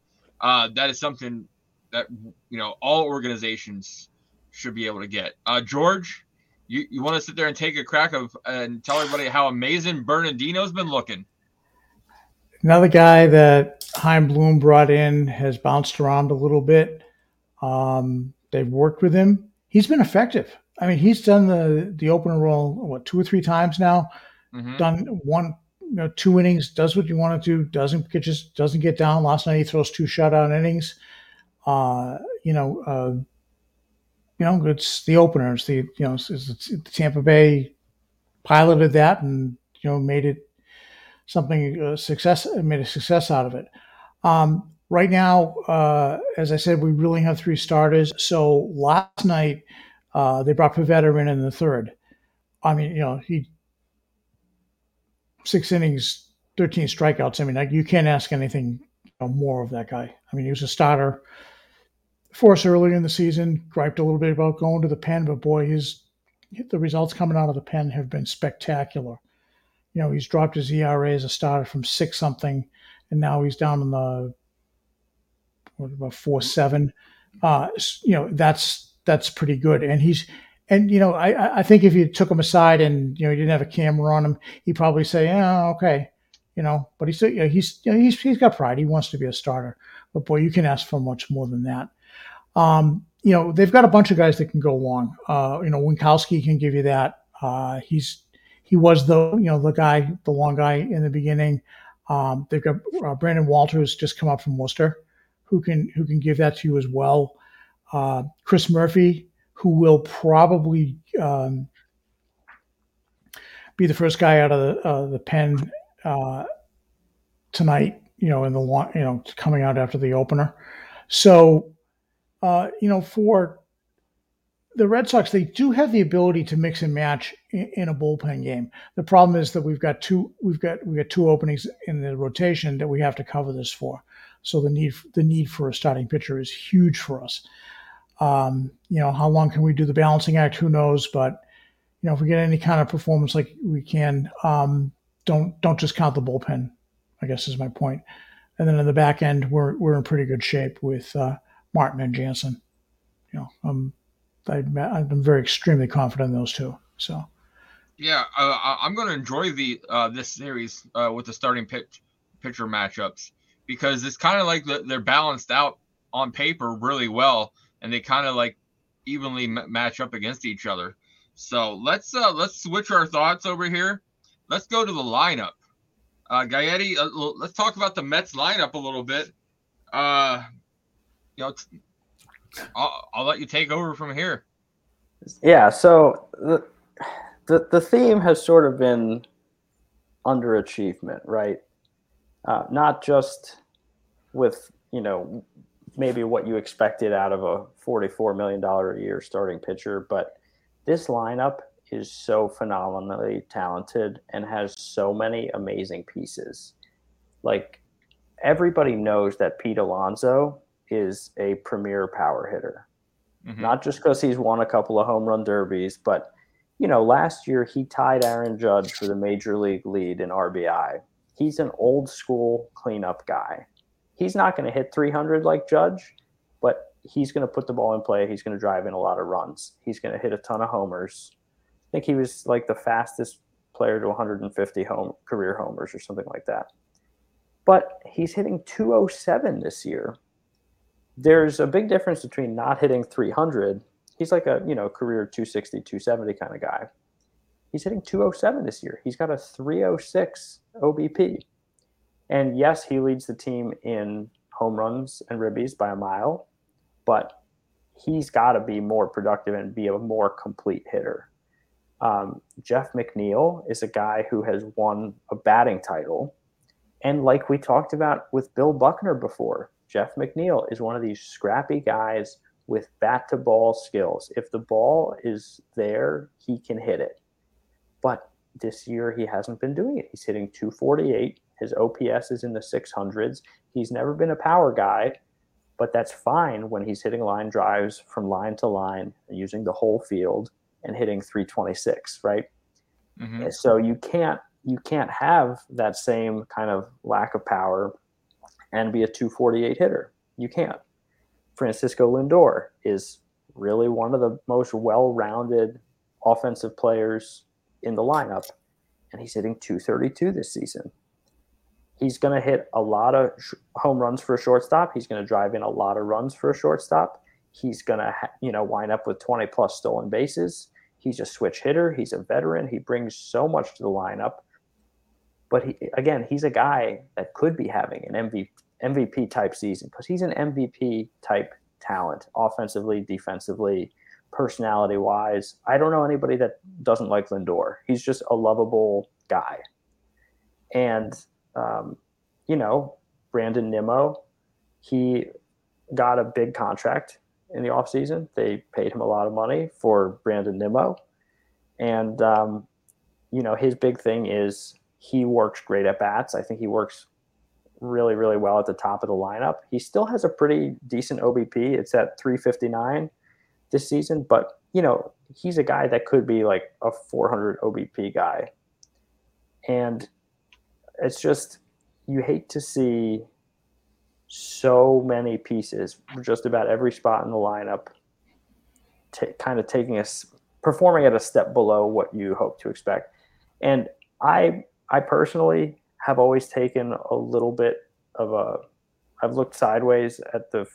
Uh, that is something that you know all organizations should be able to get. Uh, George, you, you want to sit there and take a crack of and tell everybody how amazing Bernardino's been looking. Another guy that Chaim Bloom brought in has bounced around a little bit. Um, they've worked with him. He's been effective. I mean, he's done the the opener role what two or three times now. Mm-hmm. Done one, you know, two innings. Does what you want to do. Doesn't get just doesn't get down. Last night he throws two shutout innings. Uh, you know, uh, you know, it's the openers. The you know, it's, it's, Tampa Bay piloted that and you know made it something uh, success. Made a success out of it. Um, right now, uh, as I said, we really have three starters. So last night uh, they brought Pivetta in in the third. I mean, you know, he six innings, thirteen strikeouts. I mean, like, you can't ask anything you know, more of that guy. I mean, he was a starter for us earlier in the season. Griped a little bit about going to the pen, but boy, his the results coming out of the pen have been spectacular. You know, he's dropped his ERA as a starter from six something, and now he's down in the what about four seven. Uh, you know, that's that's pretty good. And he's and you know, I I think if you took him aside and you know you didn't have a camera on him, he'd probably say, "Yeah, okay," you know. But he's you know, he's you know, he's he's got pride. He wants to be a starter. But boy, you can ask for much more than that. Um, you know, they've got a bunch of guys that can go long. Uh, you know, Winckowski can give you that. Uh, he's he was the you know the guy, the long guy in the beginning. Um, they've got uh, Brandon Walters just come up from Worcester, who can who can give that to you as well uh, Chris Murphy, who will probably um, be the first guy out of the, uh, the pen uh, tonight. You know, in the you know coming out after the opener. So, uh, you know, for the Red Sox, they do have the ability to mix and match in, in, a bullpen game. The problem is that we've got two we've got we got two openings in the rotation that we have to cover this for. So the need the need for a starting pitcher is huge for us. Um, you know, how long can we do the balancing act? Who knows? But you know, if we get any kind of performance like we can, um, don't don't just count the bullpen. I guess is my point. And then in the back end, we're we're in pretty good shape with uh, Martin and Jansen. You know, um, I, I'm very extremely confident in those two. So. Yeah, uh, I'm going to enjoy the uh, this series uh, with the starting pitch pitcher matchups because it's kind of like the, they're balanced out on paper really well, and they kind of like evenly m- match up against each other. So let's uh, let's switch our thoughts over here. Let's go to the lineup. Uh, Gaetti, uh, let's talk about the Mets lineup a little bit. Uh, you know, t- I'll, I'll let you take over from here. Yeah. So the the the theme has sort of been underachievement, right? Uh, not just with you know maybe what you expected out of a forty-four million dollar a year starting pitcher, but this lineup is so phenomenally talented and has so many amazing pieces. Like everybody knows that Pete Alonso is a premier power hitter. Mm-hmm. Not just because he's won a couple of home run derbies, but you know, last year he tied Aaron Judge for the major league lead in RBI. He's an old school cleanup guy. He's not going to hit 300 like Judge, but he's going to put the ball in play. He's going to drive in a lot of runs. He's going to hit a ton of homers. I think he was like the fastest player to 150 home career homers or something like that. But he's hitting 207 this year. There's a big difference between not hitting 300 he's like a you know career 260 270 kind of guy he's hitting 207 this year he's got a 306 obp and yes he leads the team in home runs and ribbies by a mile but he's got to be more productive and be a more complete hitter um, jeff mcneil is a guy who has won a batting title and like we talked about with bill buckner before jeff mcneil is one of these scrappy guys with bat to ball skills. If the ball is there, he can hit it. But this year, he hasn't been doing it. He's hitting 248. His OPS is in the 600s. He's never been a power guy, but that's fine when he's hitting line drives from line to line, using the whole field and hitting 326, right? Mm-hmm. So you can't you can't have that same kind of lack of power and be a 248 hitter. You can't. Francisco Lindor is really one of the most well-rounded offensive players in the lineup, and he's hitting 232 this season. He's going to hit a lot of sh- home runs for a shortstop. He's going to drive in a lot of runs for a shortstop. He's going to, ha- you know, wind up with 20 plus stolen bases. He's a switch hitter. He's a veteran. He brings so much to the lineup. But he, again, he's a guy that could be having an MVP, MVP type season because he's an MVP type talent, offensively, defensively, personality wise. I don't know anybody that doesn't like Lindor. He's just a lovable guy. And, um, you know, Brandon Nimmo, he got a big contract in the offseason. They paid him a lot of money for Brandon Nimmo. And, um, you know, his big thing is he works great at bats. I think he works really, really well at the top of the lineup. He still has a pretty decent OBP. It's at 359 this season, but you know, he's a guy that could be like a 400 OBP guy. And it's just, you hate to see so many pieces, just about every spot in the lineup, t- kind of taking us performing at a step below what you hope to expect. And I, I personally have always taken a little bit of a. I've looked sideways at the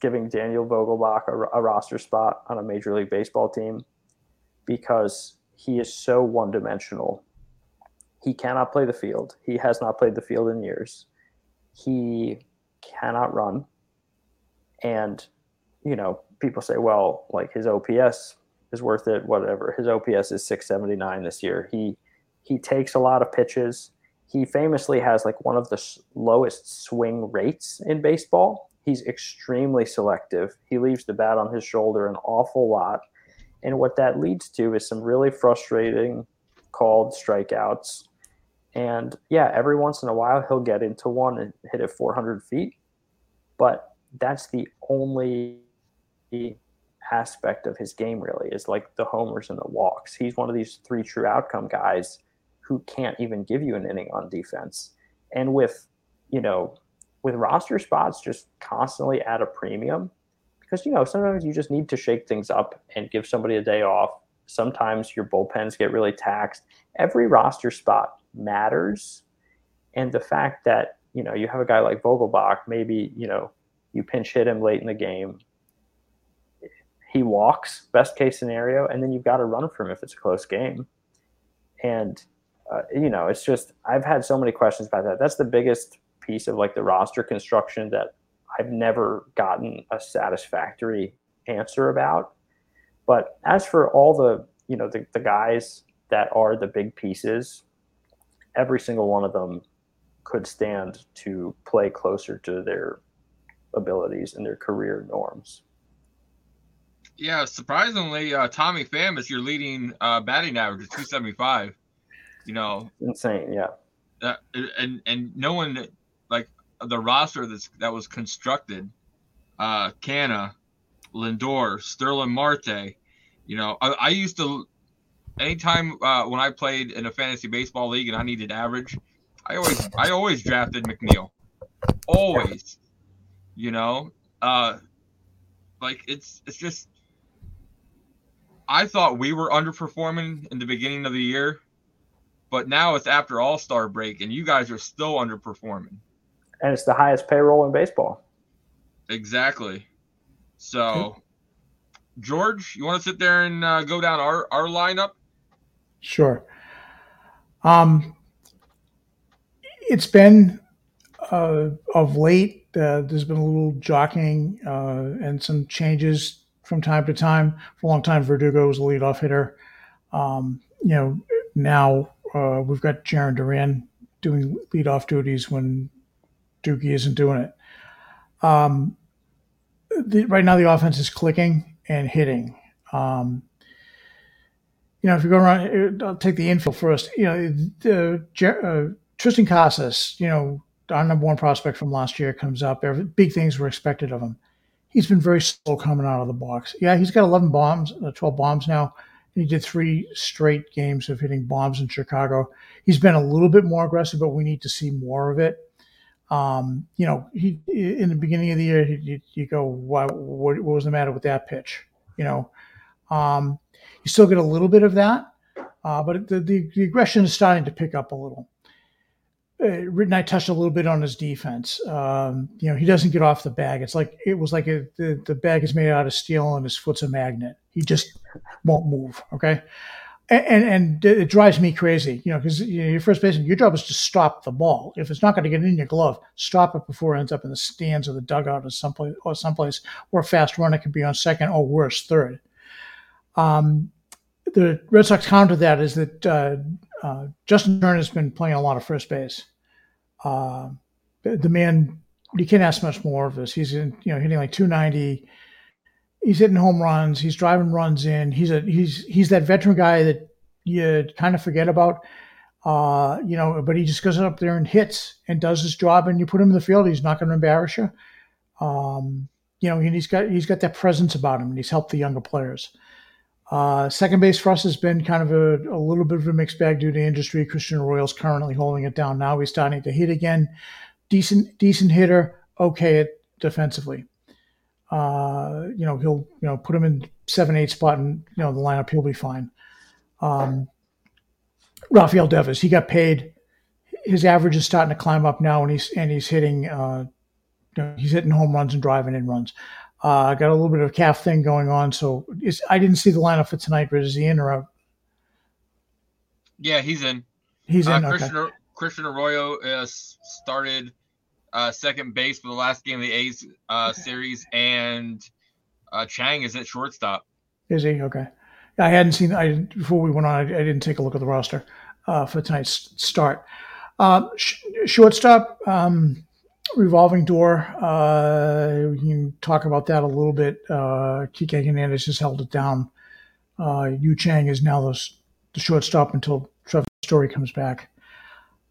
giving Daniel Vogelbach a, a roster spot on a Major League Baseball team because he is so one dimensional. He cannot play the field. He has not played the field in years. He cannot run. And, you know, people say, well, like his OPS is worth it, whatever. His OPS is 679 this year. He he takes a lot of pitches he famously has like one of the lowest swing rates in baseball. He's extremely selective. He leaves the bat on his shoulder an awful lot. And what that leads to is some really frustrating called strikeouts. And yeah, every once in a while he'll get into one and hit it 400 feet. But that's the only aspect of his game really is like the homers and the walks. He's one of these three true outcome guys who can't even give you an inning on defense. And with, you know, with roster spots just constantly at a premium, because you know, sometimes you just need to shake things up and give somebody a day off. Sometimes your bullpens get really taxed. Every roster spot matters. And the fact that, you know, you have a guy like Vogelbach, maybe, you know, you pinch hit him late in the game he walks, best case scenario, and then you've got to run for him if it's a close game. And uh, you know, it's just I've had so many questions about that. That's the biggest piece of like the roster construction that I've never gotten a satisfactory answer about. But as for all the you know the, the guys that are the big pieces, every single one of them could stand to play closer to their abilities and their career norms. Yeah, surprisingly, uh, Tommy Pham is your leading uh, batting average at 275. You know, insane. Yeah. Uh, and and no one like the roster that's that was constructed, uh, Canha, Lindor, Starling Marte. You know, I, I used to anytime uh, when I played in a fantasy baseball league and I needed average, I always I always drafted McNeil. Always. You know, uh, like it's it's just I thought we were underperforming in the beginning of the year, but now it's after All Star break, and you guys are still underperforming. And it's the highest payroll in baseball. Exactly. So, George, you want to sit there and uh, go down our our lineup? Sure. Um, it's been uh, of late. Uh, there's been a little jockeying uh, and some changes from time to time. For a long time, Verdugo was a leadoff hitter. Um, you know, now uh, we've got Jarren Duran doing leadoff duties when Doogie isn't doing it. Um, the, right now, the offense is clicking and hitting. Um, you know, if you go around, I'll take the infield first. You know, the, uh, Triston Casas, you know, our number one prospect from last year comes up. Every, big things were expected of him he's been very slow coming out of the box. Yeah, he's got 11 bombs, uh, 12 bombs now. He did three straight games of hitting bombs in Chicago. He's been a little bit more aggressive, but we need to see more of it. Um, you know, he in the beginning of the year, you, you go, what, what, was the matter with that pitch? You know, um, you still get a little bit of that, uh, but the, the, the aggression is starting to pick up a little uh, I touched a little bit on his defense. Um, you know, he doesn't get off the bag. It's like it was like a, the the bag is made out of steel and his foot's a magnet. He just won't move. Okay, and and, and it drives me crazy. You know, because you know, your first baseman, your job is to stop the ball. If it's not going to get in your glove, stop it before it ends up in the stands or the dugout or someplace or someplace where a fast runner can be on second or worse third. Um, the Red Sox counter that is that uh, uh, Justin Turner has been playing a lot of first base. Uh, the man, you can't ask much more of this. He's in, you know, hitting like 290. He's hitting home runs. He's driving runs in. He's a he's he's that veteran guy that you kind of forget about. Uh, you know, but he just goes up there and hits and does his job, and you put him in the field. He's not going to embarrass you. Um, you know, and he's got he's got that presence about him, and he's helped the younger players. Uh, second base for us has been kind of a, a, little bit of a mixed bag due to injury. Christian Arroyo's currently holding it down. Now he's starting to hit again. Decent, decent hitter. Okay defensively. Uh, you know, he'll you know put him in seven, eight spot, and you know the lineup. He'll be fine. Um, Rafael Devers, he got paid. His average is starting to climb up now, and he's and he's hitting. Uh, you know, he's hitting home runs and driving in runs. Uh, I got a little bit of a calf thing going on, so I didn't see the lineup for tonight. But is he in or out? Yeah, he's in. He's in. Uh, okay. Christian, Christian Arroyo uh, started uh, second base for the last game of the A's uh, series, and uh, Chang is at shortstop. Is he okay? I hadn't seen. I before we went on. I, I didn't take a look at the roster uh, for tonight's start. Sh- shortstop. Um, revolving door. Uh, we can talk about that a little bit. Uh, Kike Hernandez has held it down. Uh, Yu Chang is now the, the shortstop until Trevor Story comes back.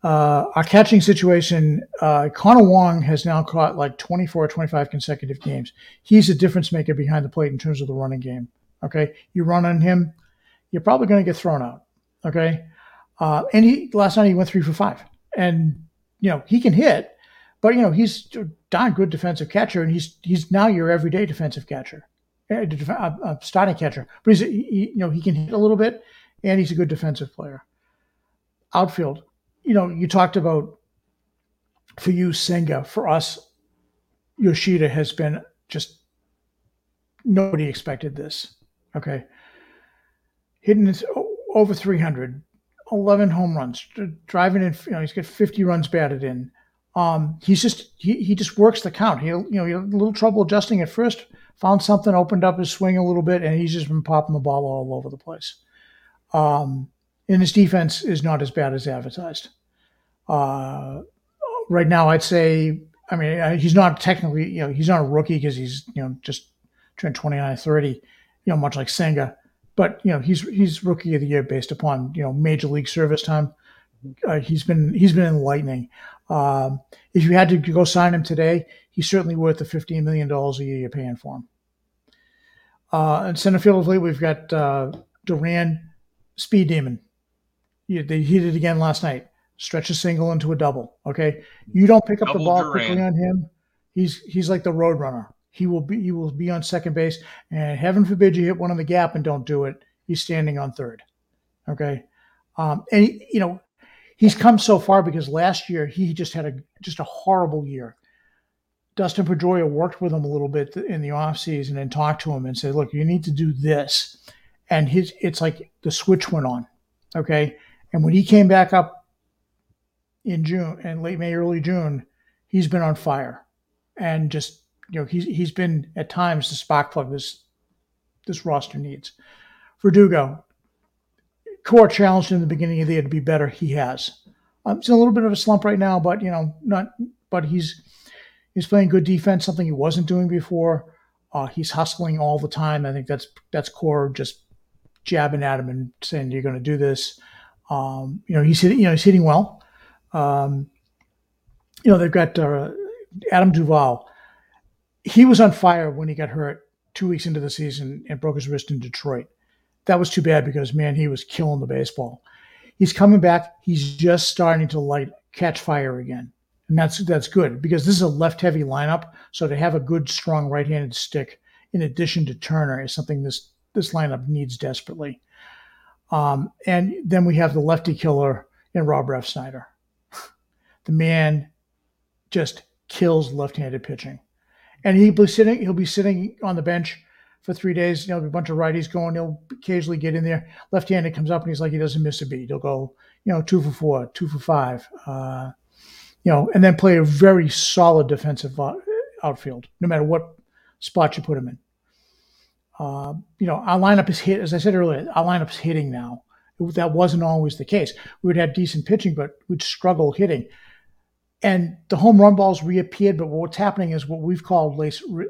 Uh, our catching situation, uh, Connor Wong has now caught like 24 or 25 consecutive games. He's a difference maker behind the plate in terms of the running game. Okay. You run on him, you're probably going to get thrown out. Okay. Uh, and he, last night he went three for five. And, you know, he can hit, but, you know, he's a darn good defensive catcher and he's, he's now your everyday defensive catcher, eh, a, a starting catcher. But he's, he, you know, he can hit a little bit and he's a good defensive player. Outfield you know, you talked about for you Senga. For us, Yoshida has been just nobody expected this. Okay, hitting over 300, 11 home runs, driving in. You know, he's got 50 runs batted in. Um, he's just he, he just works the count. He you know he had a little trouble adjusting at first. Found something, opened up his swing a little bit, and he's just been popping the ball all over the place. Um, and his defense is not as bad as advertised. Uh, right now, I'd say, I mean, uh, he's not technically, you know, he's not a rookie because he's, you know, just turned 29, 30, you know, much like Senga. But, you know, he's he's rookie of the year based upon, you know, major league service time. Uh, he's been he's been enlightening. Um, if you had to go sign him today, he's certainly worth the $15 million a year you're paying for him. Uh, in center field, of late, we've got uh, Duran, Speed Demon. Yeah, they hit it again last night stretch a single into a double. Okay, you don't pick up double the ball Duran. quickly on him. He's he's like the road runner. He will be he will be on second base, and heaven forbid you hit one in the gap and don't do it. He's standing on third. Okay, um, and you know he's come so far because last year he just had a just a horrible year. Dustin Pedroia worked with him a little bit in the offseason and talked to him and said, "Look, you need to do this." And his it's like the switch went on. Okay, and when he came back up in June and late May, early June, he's been on fire, and just you know he's he's been at times the spark plug this this roster needs. Verdugo, Cora challenged in the beginning of the year to be better. He has. Um, it's in a little bit of a slump right now, but you know not. But he's he's playing good defense, something he wasn't doing before. Uh, he's hustling all the time. I think that's that's Cora just jabbing at him and saying you're going to do this. Um, you know he's hitting you know he's hitting well. Um, you know, they've got uh, Adam Duvall. He was on fire when he got hurt two weeks into the season and broke his wrist in Detroit. That was too bad because man, he was killing the baseball. He's coming back. He's just starting to light catch fire again, and that's that's good because this is a left-heavy lineup. So to have a good, strong right-handed stick in addition to Turner is something this this lineup needs desperately. Um, and then we have the lefty killer in Rob Refsnyder the man just kills left-handed pitching. And he'll be sitting, he'll be sitting on the bench for three days. You know, a bunch of righties going. He'll occasionally get in there. Left-handed comes up and he's like he doesn't miss a beat. He'll go, you know, two for four, two for five. Uh, you know, and then play a very solid defensive outfield, no matter what spot you put him in. Uh, you know, our lineup is hit, as I said earlier, our lineup's hitting now. That wasn't always the case. We would have decent pitching, but we'd struggle hitting and the home run balls reappeared. But what's happening is what we've called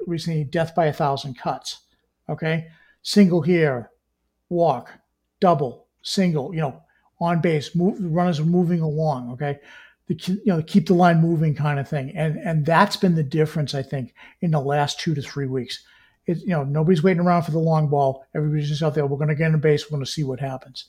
recently death by a thousand cuts. Okay, single here, walk, double, single. You know, on base, move, runners are moving along. Okay, the you know keep the line moving kind of thing, and and that's been the difference I think in the last two to three weeks. It, you know, nobody's waiting around for the long ball. Everybody's just out there. We're going to get in a base. We're going to see what happens.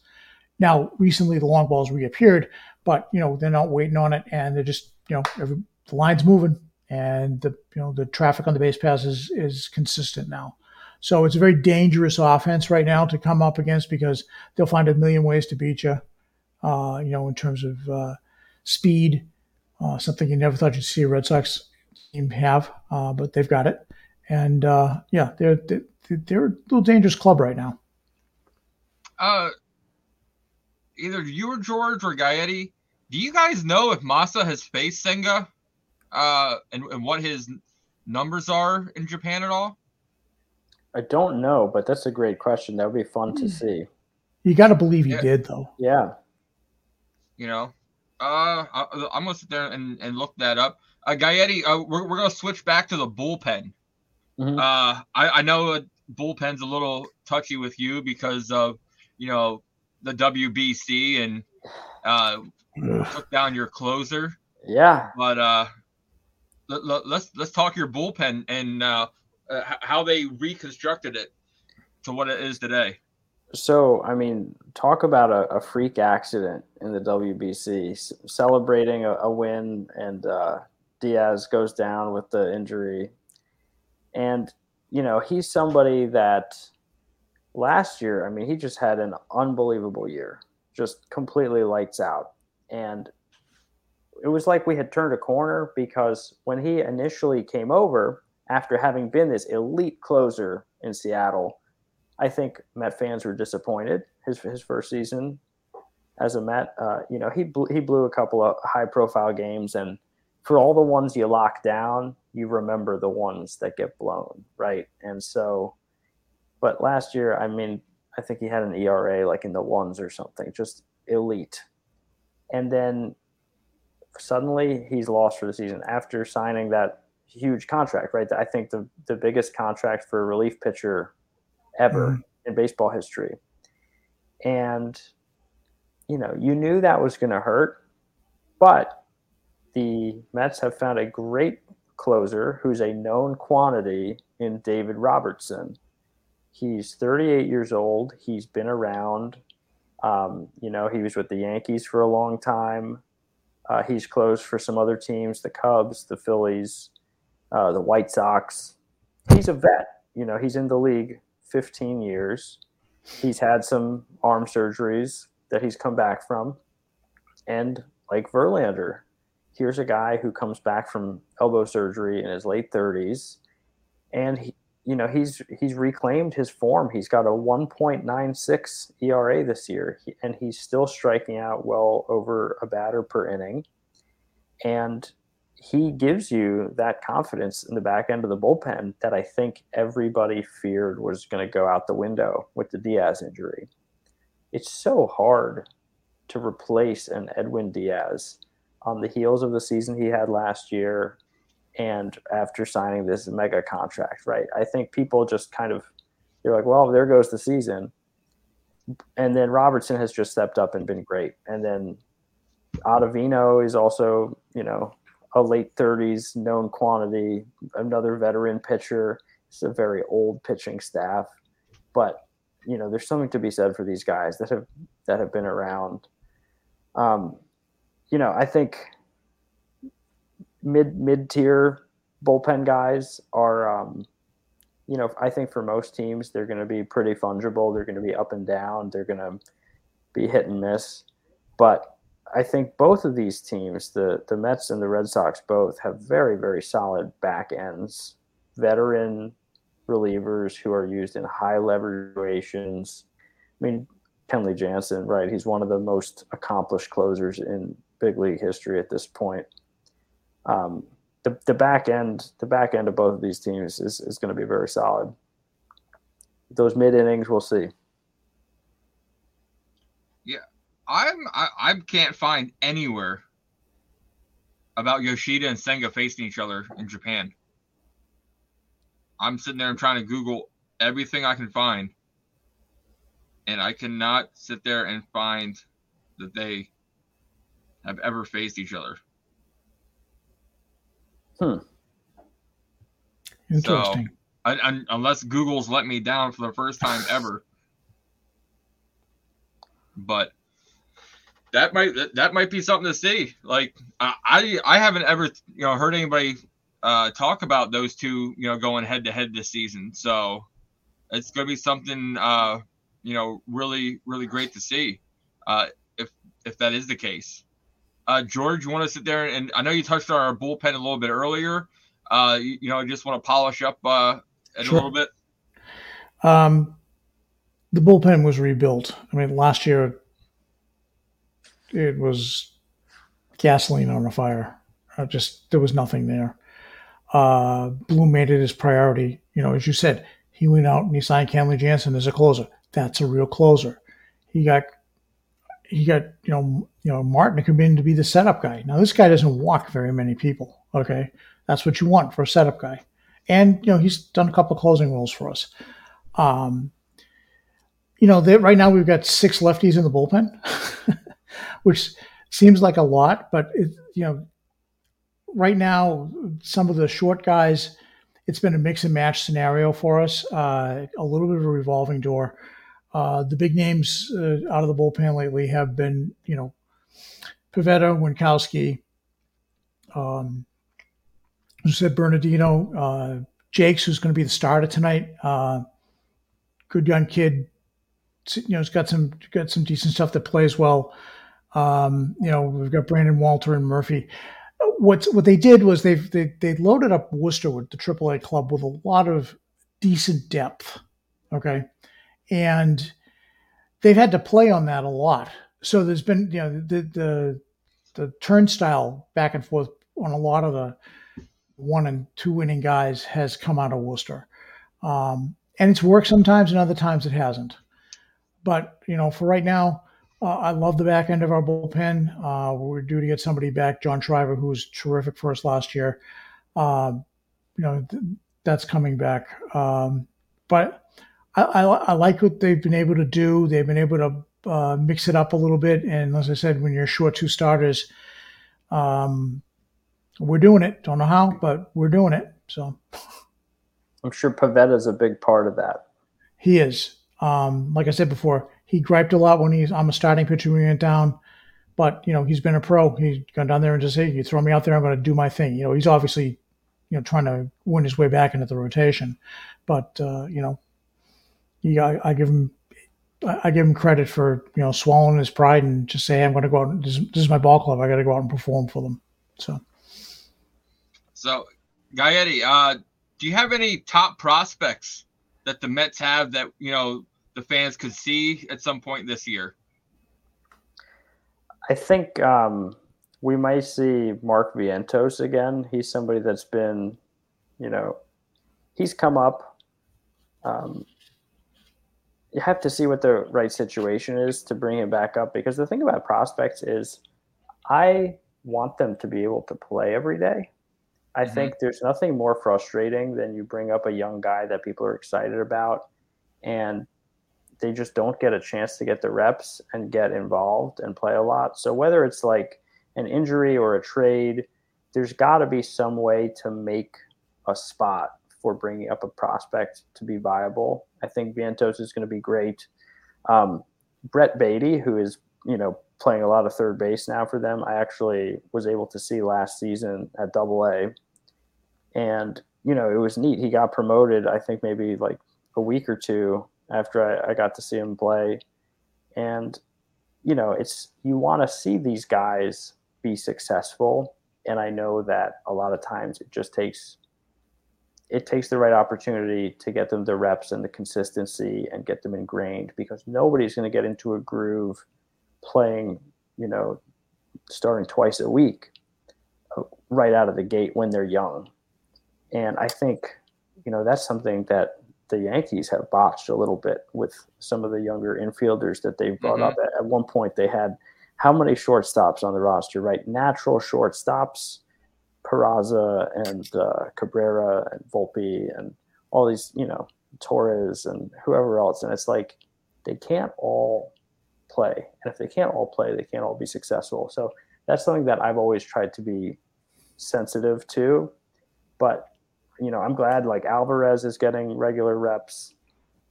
Now, recently the long balls reappeared, but you know they're not waiting on it, and they're just you know, every, the line's moving and the you know the traffic on the base pass is is consistent now. So it's a very dangerous offense right now to come up against because they'll find a million ways to beat you. Uh, you know, in terms of uh, speed, uh, something you never thought you'd see a Red Sox team have, uh, but they've got it. And uh, yeah, they're, they're they're a little dangerous club right now. Uh, either you or George or Gaetti do you guys know if Masa has faced Senga, uh, and, and what his numbers are in Japan at all? I don't know, but that's a great question. That would be fun to hmm. see. You got to believe he yeah. did, though. Yeah. You know, uh, I, am gonna sit there and, and look that up. Uh, Gaetti, uh, we're, we're gonna switch back to the bullpen. Mm-hmm. Uh, I, I know bullpen's a little touchy with you because of you know the WBC and Uh, took down your closer. Yeah. But uh, let, let, let's let's talk your bullpen and uh, uh, how they reconstructed it to what it is today. So, I mean, talk about a, a freak accident in the WBC, C- celebrating a, a, win, and uh, Diaz goes down with the injury. And, you know, he's somebody that last year, I mean, he just had an unbelievable year, just completely lights out. And it was like we had turned a corner because when he initially came over, after having been this elite closer in Seattle, I think Met fans were disappointed his his first season as a Met. Uh, you know, he blew, he blew a couple of high profile games, and for all the ones you lock down, you remember the ones that get blown, right? And so, but last year, I mean, I think he had an ERA like in the ones or something, just elite. And then suddenly he's lost for the season after signing that huge contract, right? I think the the biggest contract for a relief pitcher ever mm-hmm. in baseball history. And, you know, you knew that was going to hurt, but the Mets have found a great closer who's a known quantity in David Robertson. He's 38 years old. He's been around. Um, you know, he was with the Yankees for a long time. Uh, he's closed for some other teams, the Cubs, the Phillies, uh, the White Sox. He's a vet. You know, he's in the league 15 years. He's had some arm surgeries that he's come back from. And like Verlander, here's a guy who comes back from elbow surgery in his late 30s and he, you know he's he's reclaimed his form he's got a 1.96 era this year and he's still striking out well over a batter per inning and he gives you that confidence in the back end of the bullpen that I think everybody feared was going to go out the window with the Diaz injury. It's so hard to replace an Edwin Diaz on the heels of the season he had last year and after signing this mega contract, right? I think people just kind of you're like, well, there goes the season. And then Robertson has just stepped up and been great. And then Ottavino is also, you know, a late 30s known quantity, another veteran pitcher. It's a very old pitching staff, but you know, there's something to be said for these guys that have that have been around. Um, you know, I think mid mid tier bullpen guys are, um, you know, I think for most teams they're going to be pretty fungible. They're going to be up and down. They're going to be hit and miss, but I think both of these teams, the the Mets and the Red Sox, both have very very solid back ends, veteran relievers who are used in high leverage situations. I mean, Kenley Jansen, right? He's one of the most accomplished closers in big league history at this point. Um, the the back end, the back end of both of these teams is is going to be very solid. Those mid innings, we'll see. I'm I, I can't find anywhere about Yoshida and Senga facing each other in Japan. I'm sitting there and trying to Google everything I can find, and I cannot sit there and find that they have ever faced each other. Hmm. Interesting. So, I, I, unless Google's let me down for the first time ever. But that might that might be something to see. Like I I haven't ever you know heard anybody uh, talk about those two you know going head to head this season. So it's going to be something uh, you know really really great to see uh, if if that is the case. Uh, George, you want to sit there and I know you touched on our bullpen a little bit earlier. Uh, you, you know, I just want to polish up uh, it sure. a little bit. Um, the bullpen was rebuilt. I mean, last year it was gasoline on a fire. Uh, just there was nothing there. Uh, Bloom made it his priority. You know, as you said, he went out and he signed Kenley Jansen as a closer. That's a real closer. He got he got you know you know Martin come in to be the setup guy. Now this guy doesn't walk very many people. Okay, that's what you want for a setup guy, and you know he's done a couple of closing roles for us. Um, you know, they, right now we've got six lefties in the bullpen. which seems like a lot, but it, you know, right now some of the short guys, it's been a mix and match scenario for us. Uh, a little bit of a revolving door. Uh, the big names uh, out of the bullpen lately have been, you know, Pivetta, Winckowski, um, said Bernardino, uh, Jacques, who's going to be the starter tonight. Uh, good young kid. You know, he's got some got some decent stuff that plays well. Um, you know, we've got Brandon Walter and Murphy. What what they did was they they loaded up Worcester with the AAA club with a lot of decent depth. Okay, and they've had to play on that a lot. So there's been you know the the the turnstile back and forth on a lot of the one and two winning guys has come out of Worcester. Um, and it's worked sometimes and other times it hasn't. But, you know, for right now, uh, I love the back end of our bullpen. Uh, we're due to get somebody back, John Schreiber, who was terrific for us last year. Uh, you know, th- that's coming back. Um, but I, I, I, like what they've been able to do. They've been able to uh, mix it up a little bit. And as I said, when you're short two starters, um, we're doing it. Don't know how, but we're doing it. So I'm sure Pivetta is a big part of that. He is. Um, like I said before, he griped a lot when he's I'm a starting pitcher when he went down. But you know he's been a pro. He's gone down there and just say, "You throw me out there, I'm going to do my thing." You know he's obviously, you know, trying to win his way back into the rotation. But uh, you know, yeah, I, I give him I give him credit for you know swallowing his pride and just say, "I'm going to go out. This, this is my ball club. I got to go out and perform for them." So so, Gaetti, uh, do you have any top prospects that the Mets have that you know the fans could see at some point this year? I think um, we might see Mark Vientos again. He's somebody that's been, you know, he's come up. Um, you have to see what the right situation is to bring him back up because the thing about prospects is I want them to be able to play every day. I mm-hmm. think there's nothing more frustrating than you bring up a young guy that people are excited about and they just don't get a chance to get the reps and get involved and play a lot. So whether it's like an injury or a trade, there's got to be some way to make a spot for bringing up a prospect to be viable. I think Vientos is going to be great. Um, Brett Baty, who is you know playing a lot of third base now for them. I actually was able to see last season at Double A, and you know it was neat. He got promoted, I think maybe like a week or two after I, I got to see him play, and you know it's you want to see these guys be successful, and I know that a lot of times it just takes it takes the right opportunity to get them the reps and the consistency and get them ingrained because nobody's going to get into a groove playing, you know, starting twice a week uh, right out of the gate when they're young. And I think, you know, that's something that the Yankees have botched a little bit with some of the younger infielders that they've brought mm-hmm. up. At, one point, they had how many shortstops on the roster, right? Natural shortstops, Peraza and uh, Cabrera and Volpe and all these, you know, Torres and whoever else. And it's like they can't all play. And if they can't all play, they can't all be successful. So that's something that I've always tried to be sensitive to. But, you know, I'm glad like Alvarez is getting regular reps.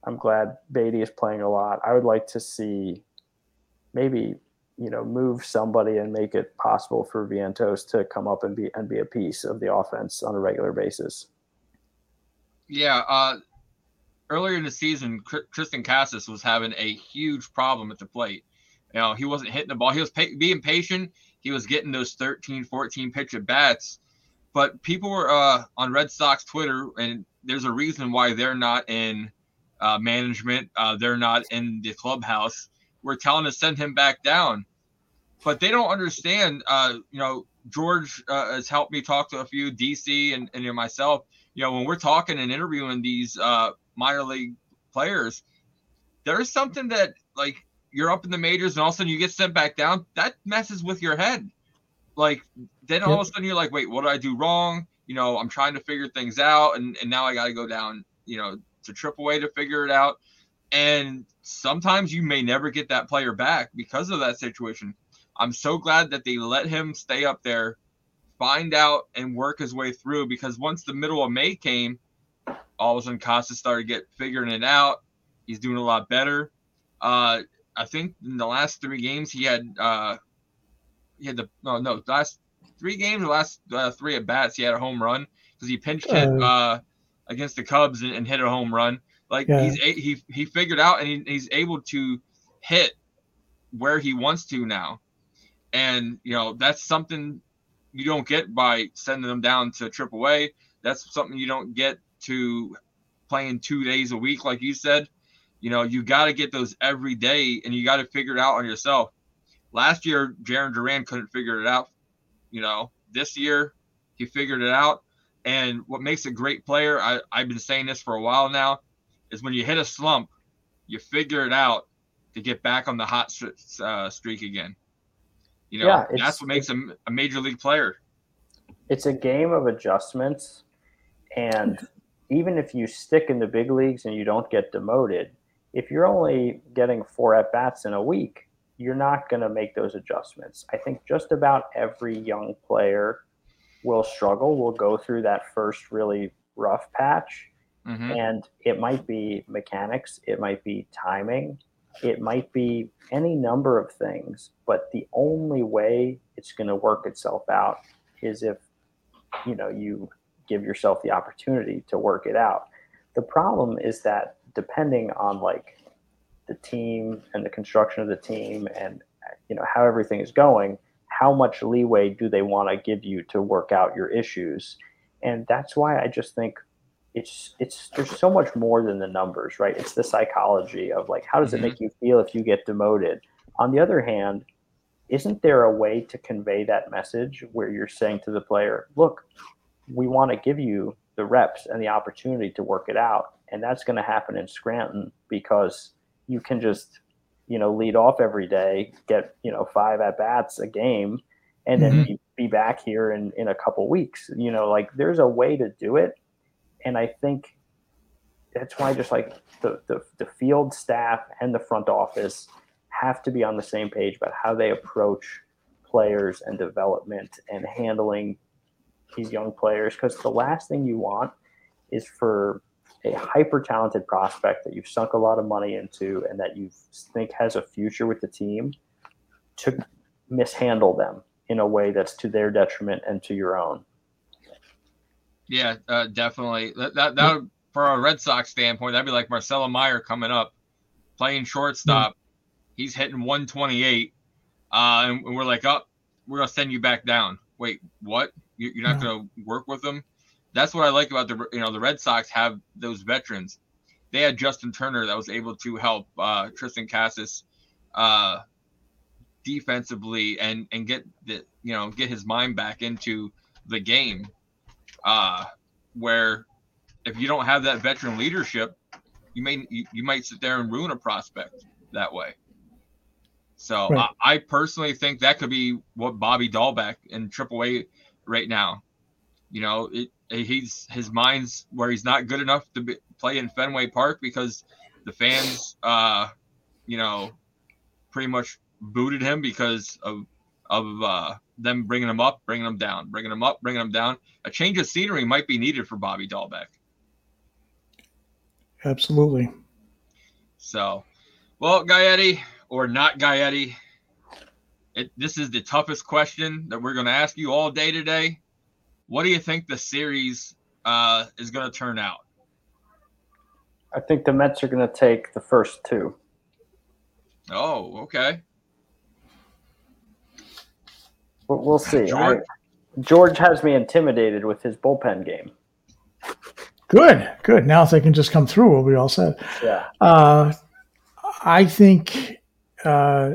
I'm glad Baty is playing a lot. I would like to see maybe, you know, move somebody and make it possible for Vientos to come up and be and be a piece of the offense on a regular basis. Yeah, uh, earlier in the season, Triston Casas was having a huge problem at the plate. You know, he wasn't hitting the ball. He was pa- being patient. He was getting those 13, 14 pitch at bats. But people were uh, on Red Sox Twitter, and there's a reason why they're not in uh, management. Uh, they're not in the clubhouse. We're telling to send him back down. But they don't understand. Uh, you know, George uh, has helped me talk to a few DC and, and myself. You know, when we're talking and interviewing these uh, minor league players, there's something that like you're up in the majors and all of a sudden you get sent back down. That messes with your head. Like then all yep. of a sudden you're like, wait, what did I do wrong? You know, I'm trying to figure things out, and and now I got to go down, you know, to AAA to figure it out. And sometimes you may never get that player back because of that situation. I'm so glad that they let him stay up there, find out and work his way through. Because once the middle of May came, all of a sudden Costa started get figuring it out. He's doing a lot better. Uh, I think in the last three games he had uh, he had the no no last three games, the last uh, three at bats he had a home run because he pinch hit uh, against the Cubs and, and, hit a home run. Like yeah. he's he he figured out and he, he's able to hit where he wants to now, and you know that's something you don't get by sending them down to AAA. That's something you don't get to playing two days a week, like you said. You know, you got to get those every day, and you got to figure it out on yourself. Last year, Jarren Duran couldn't figure it out. You know, this year he figured it out. And what makes a great player, I, I've been saying this for a while now, is when you hit a slump, you figure it out to get back on the hot uh, streak again. You know, yeah, that's what makes a, a major league player. It's a game of adjustments. And even if you stick in the big leagues and you don't get demoted, if you're only getting four at bats in a week, you're not going to make those adjustments. I think just about every young player will struggle, will go through that first really rough patch. Mm-hmm. And it might be mechanics, it might be timing, it might be any number of things. But the only way it's going to work itself out is if you know you give yourself the opportunity to work it out. The problem is that depending on like the team and the construction of the team and you know how everything is going how much leeway do they want to give you to work out your issues? And that's why i just think it's it's there's so much more than the numbers right? It's the psychology of like how does mm-hmm. it make you feel if you get demoted? On the other hand isn't there a way to convey that message where you're saying to the player look we want to give you the reps and the opportunity to work it out and that's going to happen in scranton because you can just you know lead off every day, get you know five at bats a game, and then mm-hmm. be, be back here in in a couple weeks. You know, like there's a way to do it, and I think that's why just like the, the, the field staff and the front office have to be on the same page about how they approach players and development and handling these young players because the last thing you want is for a hyper talented prospect that you've sunk a lot of money into and that you think has a future with the team to mishandle them in a way that's to their detriment and to your own. Yeah, uh, definitely. That, that, that would, for a Red Sox standpoint, that'd be like Marcelo Mayer coming up, playing shortstop. He's hitting 128, uh, and we're like, oh, we're gonna send you back down. Wait, what? You're not gonna work with them? That's what I like about the you know the Red Sox have those veterans. They had Justin Turner that was able to help uh, Triston Casas uh, defensively and and get the you know get his mind back into the game. Uh, where if you don't have that veteran leadership, you may you, you might sit there and ruin a prospect that way. So right. I, I, personally think that could be what Bobby Dalbec in AAA right now. You know, it, he's his mind's where he's not good enough to be, play in Fenway Park because the fans, uh, you know, pretty much booted him because of of uh, them bringing him up, bringing him down, bringing him up, bringing him down. A change of scenery might be needed for Bobby Dalbec. Absolutely. So, well, Gaetti or not Gaetti, it, this is the toughest question that we're going to ask you all day today. What do you think the series uh, is going to turn out? I think the Mets are going to take the first two. Oh, okay. But we'll see. George? I, George has me intimidated with his bullpen game. Good, good. Now if they can just come through, we'll be all set. Yeah. Uh, I think uh,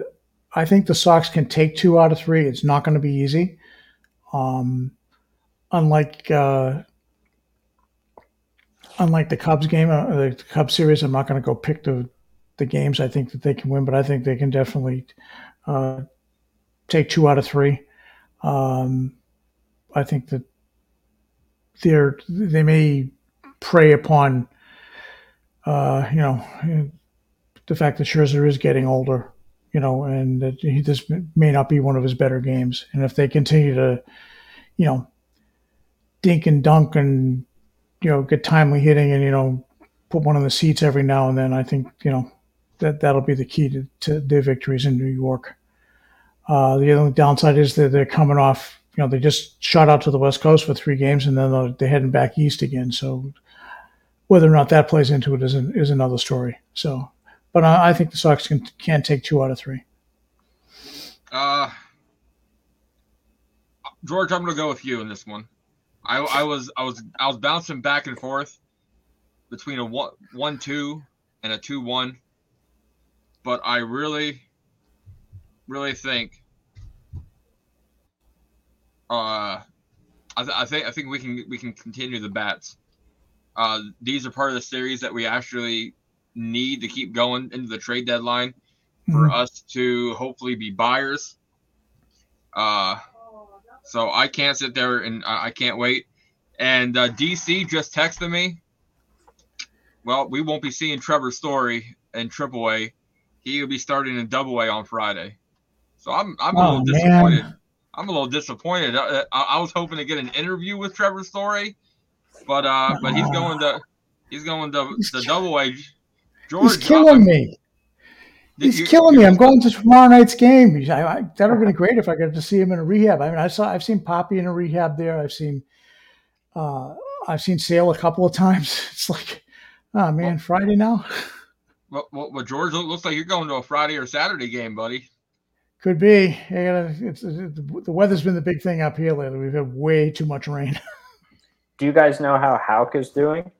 I think the Sox can take two out of three. It's not going to be easy. Um, unlike uh, unlike the Cubs game, uh, the Cubs series, I'm not going to go pick the the games I think that they can win, but I think they can definitely uh, take two out of three. Um, I think that they're they may prey upon uh, you know the fact that Scherzer is getting older, you know, and that he, this may not be one of his better games. And if they continue to, you know, dink and dunk and you know get timely hitting and you know put one on the seats every now and then, I think you know that that'll be the key to, to their victories in New York. Uh, the only downside is that they're coming off. You know, they just shot out to the West Coast for three games, and then they're, they're heading back east again. So, whether or not that plays into it is an, is another story. So, but I, I think the Sox can can take two out of three. Uh, George, I'm gonna go with you in this one. I, I was I was I was bouncing back and forth between a one one two and a two one, but I really really think uh I, th- I think I think we can we can continue the bats. Uh, these are part of the series that we actually need to keep going into the trade deadline for Mhm. us to hopefully be buyers. Uh, so I can't sit there and I can't wait. And uh, DC just texted me. Well, we won't be seeing Trevor Story in AAA. He will be starting in Double A on Friday. So I'm I'm a Oh, little disappointed. man. I'm a little disappointed. I, I, I was hoping to get an interview with Trevor Story, but uh, but he's going to he's going to the Double A. George, He's killing uh, me. Did He's you- killing me. I'm going to tomorrow night's game. I, I, that would have been great if I got to see him in a rehab. I mean, I saw, I've seen Papi in a rehab there. I've seen, uh, I've seen Sale a couple of times. It's like, oh man, Friday now Well, well, well, George, it looks like you're going to a Friday or Saturday game, buddy. could be. I gotta, it's, it, the weather's been the big thing up here lately. We've had way too much rain. Do you guys know how Houck is doing?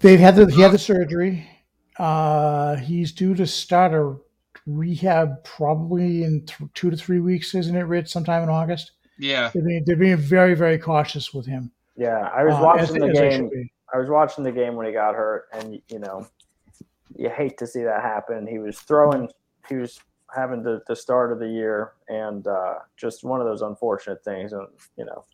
They've had the, he had the surgery. Uh, he's due to start a rehab probably in th- two to three weeks, isn't it, Rich? Sometime in August. Yeah, They're being, they're being very, very cautious with him. Yeah, I was Uh, watching as- the as game. should. I was watching the game when he got hurt, and you know, you hate to see that happen. He was throwing, he was having the, the start of the year, and uh, just one of those unfortunate things. And you know,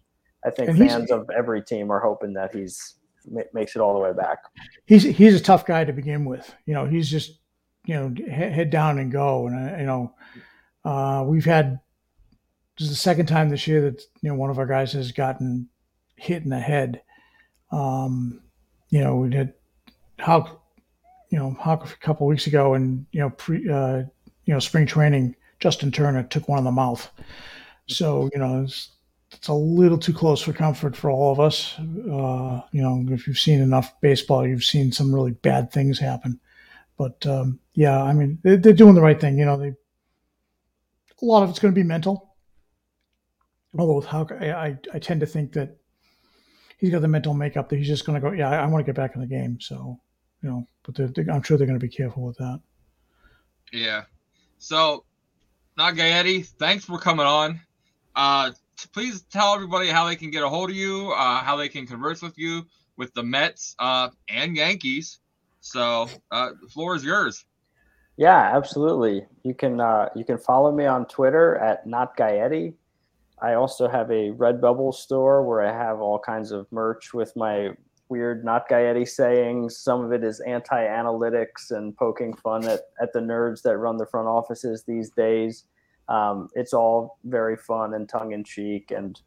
I think And fans of every team are hoping that he's ma- makes it all the way back. He's he's a tough guy to begin with. You know, he's just you know head down and go. And uh, you know, uh, we've had this is the second time this year that you know one of our guys has gotten hit in the head. Um, you know, we did how you know how a couple weeks ago, and you know pre uh, you know spring training, Justin Turner took one in the mouth. So you know it's, a little too close for comfort for all of us. Uh, you know, if you've seen enough baseball, you've seen some really bad things happen. But um, yeah, I mean they're, they're doing the right thing. You know, they a lot of it's going to be mental. Although Houck, I, I, tend to think that he's got the mental makeup that he's just going to go, yeah, I, I want to get back in the game. So, you know, but they're, they I'm sure they're going to be careful with that. yeah. So, Not Gaetti, thanks for coming on. Uh, please tell everybody how they can get a hold of you, uh, how they can converse with you with the Mets uh, and Yankees. So, uh, the floor is yours. Yeah, absolutely. You can uh, you can follow me on Twitter at not Gaetti. I also have a Redbubble store where I have all kinds of merch with my weird not Gaetti sayings. Some of it is anti-analytics and poking fun at, at the nerds that run the front offices these days. Um, it's all very fun and tongue in cheek. And,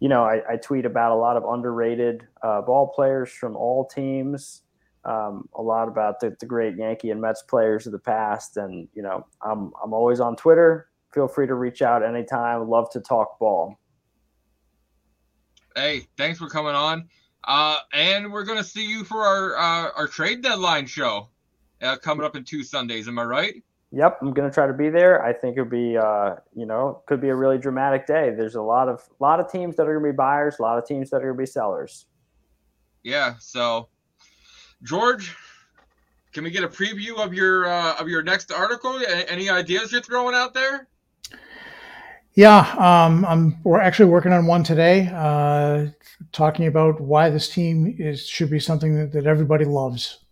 you know, I, I tweet about a lot of underrated uh, ball players from all teams um, a lot about the, the great Yankee and Mets players of the past. And, you know, I'm, I'm always on Twitter. Feel free to reach out anytime. Love to talk ball. Hey, thanks for coming on. Uh, and we're gonna see you for our uh, our trade deadline show uh, coming up in two Sundays. Am I right? Yep, I'm gonna try to be there. I think it'll be, uh, you know, could be a really dramatic day. There's a lot of lot of teams that are gonna be buyers, a lot of teams that are gonna be sellers. Yeah. So, George, can we get a preview of your uh, of your next article? Any ideas you're throwing out there? Yeah, um, I'm. We're actually working on one today, uh, talking about why this team is should be something that, that everybody loves,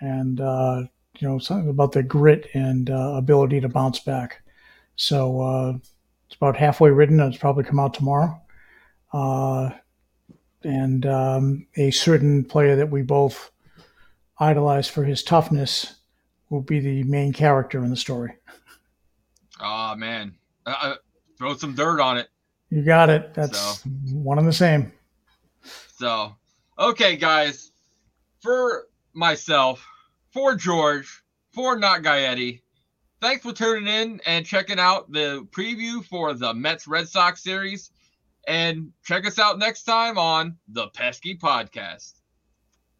and uh, you know something about the grit and uh, ability to bounce back. So uh, it's about halfway written. It's probably come out tomorrow. Uh, and um, a certain player that we both idolize for his toughness will be the main character in the story. Oh man, uh, uh, throw some dirt on it. You got it. That's so, one and the same. So, okay, guys, for myself, for George, for Not Gaetti, thanks for tuning in and checking out the preview for the Mets Red Sox series. And check us out next time on the Pesky Podcast.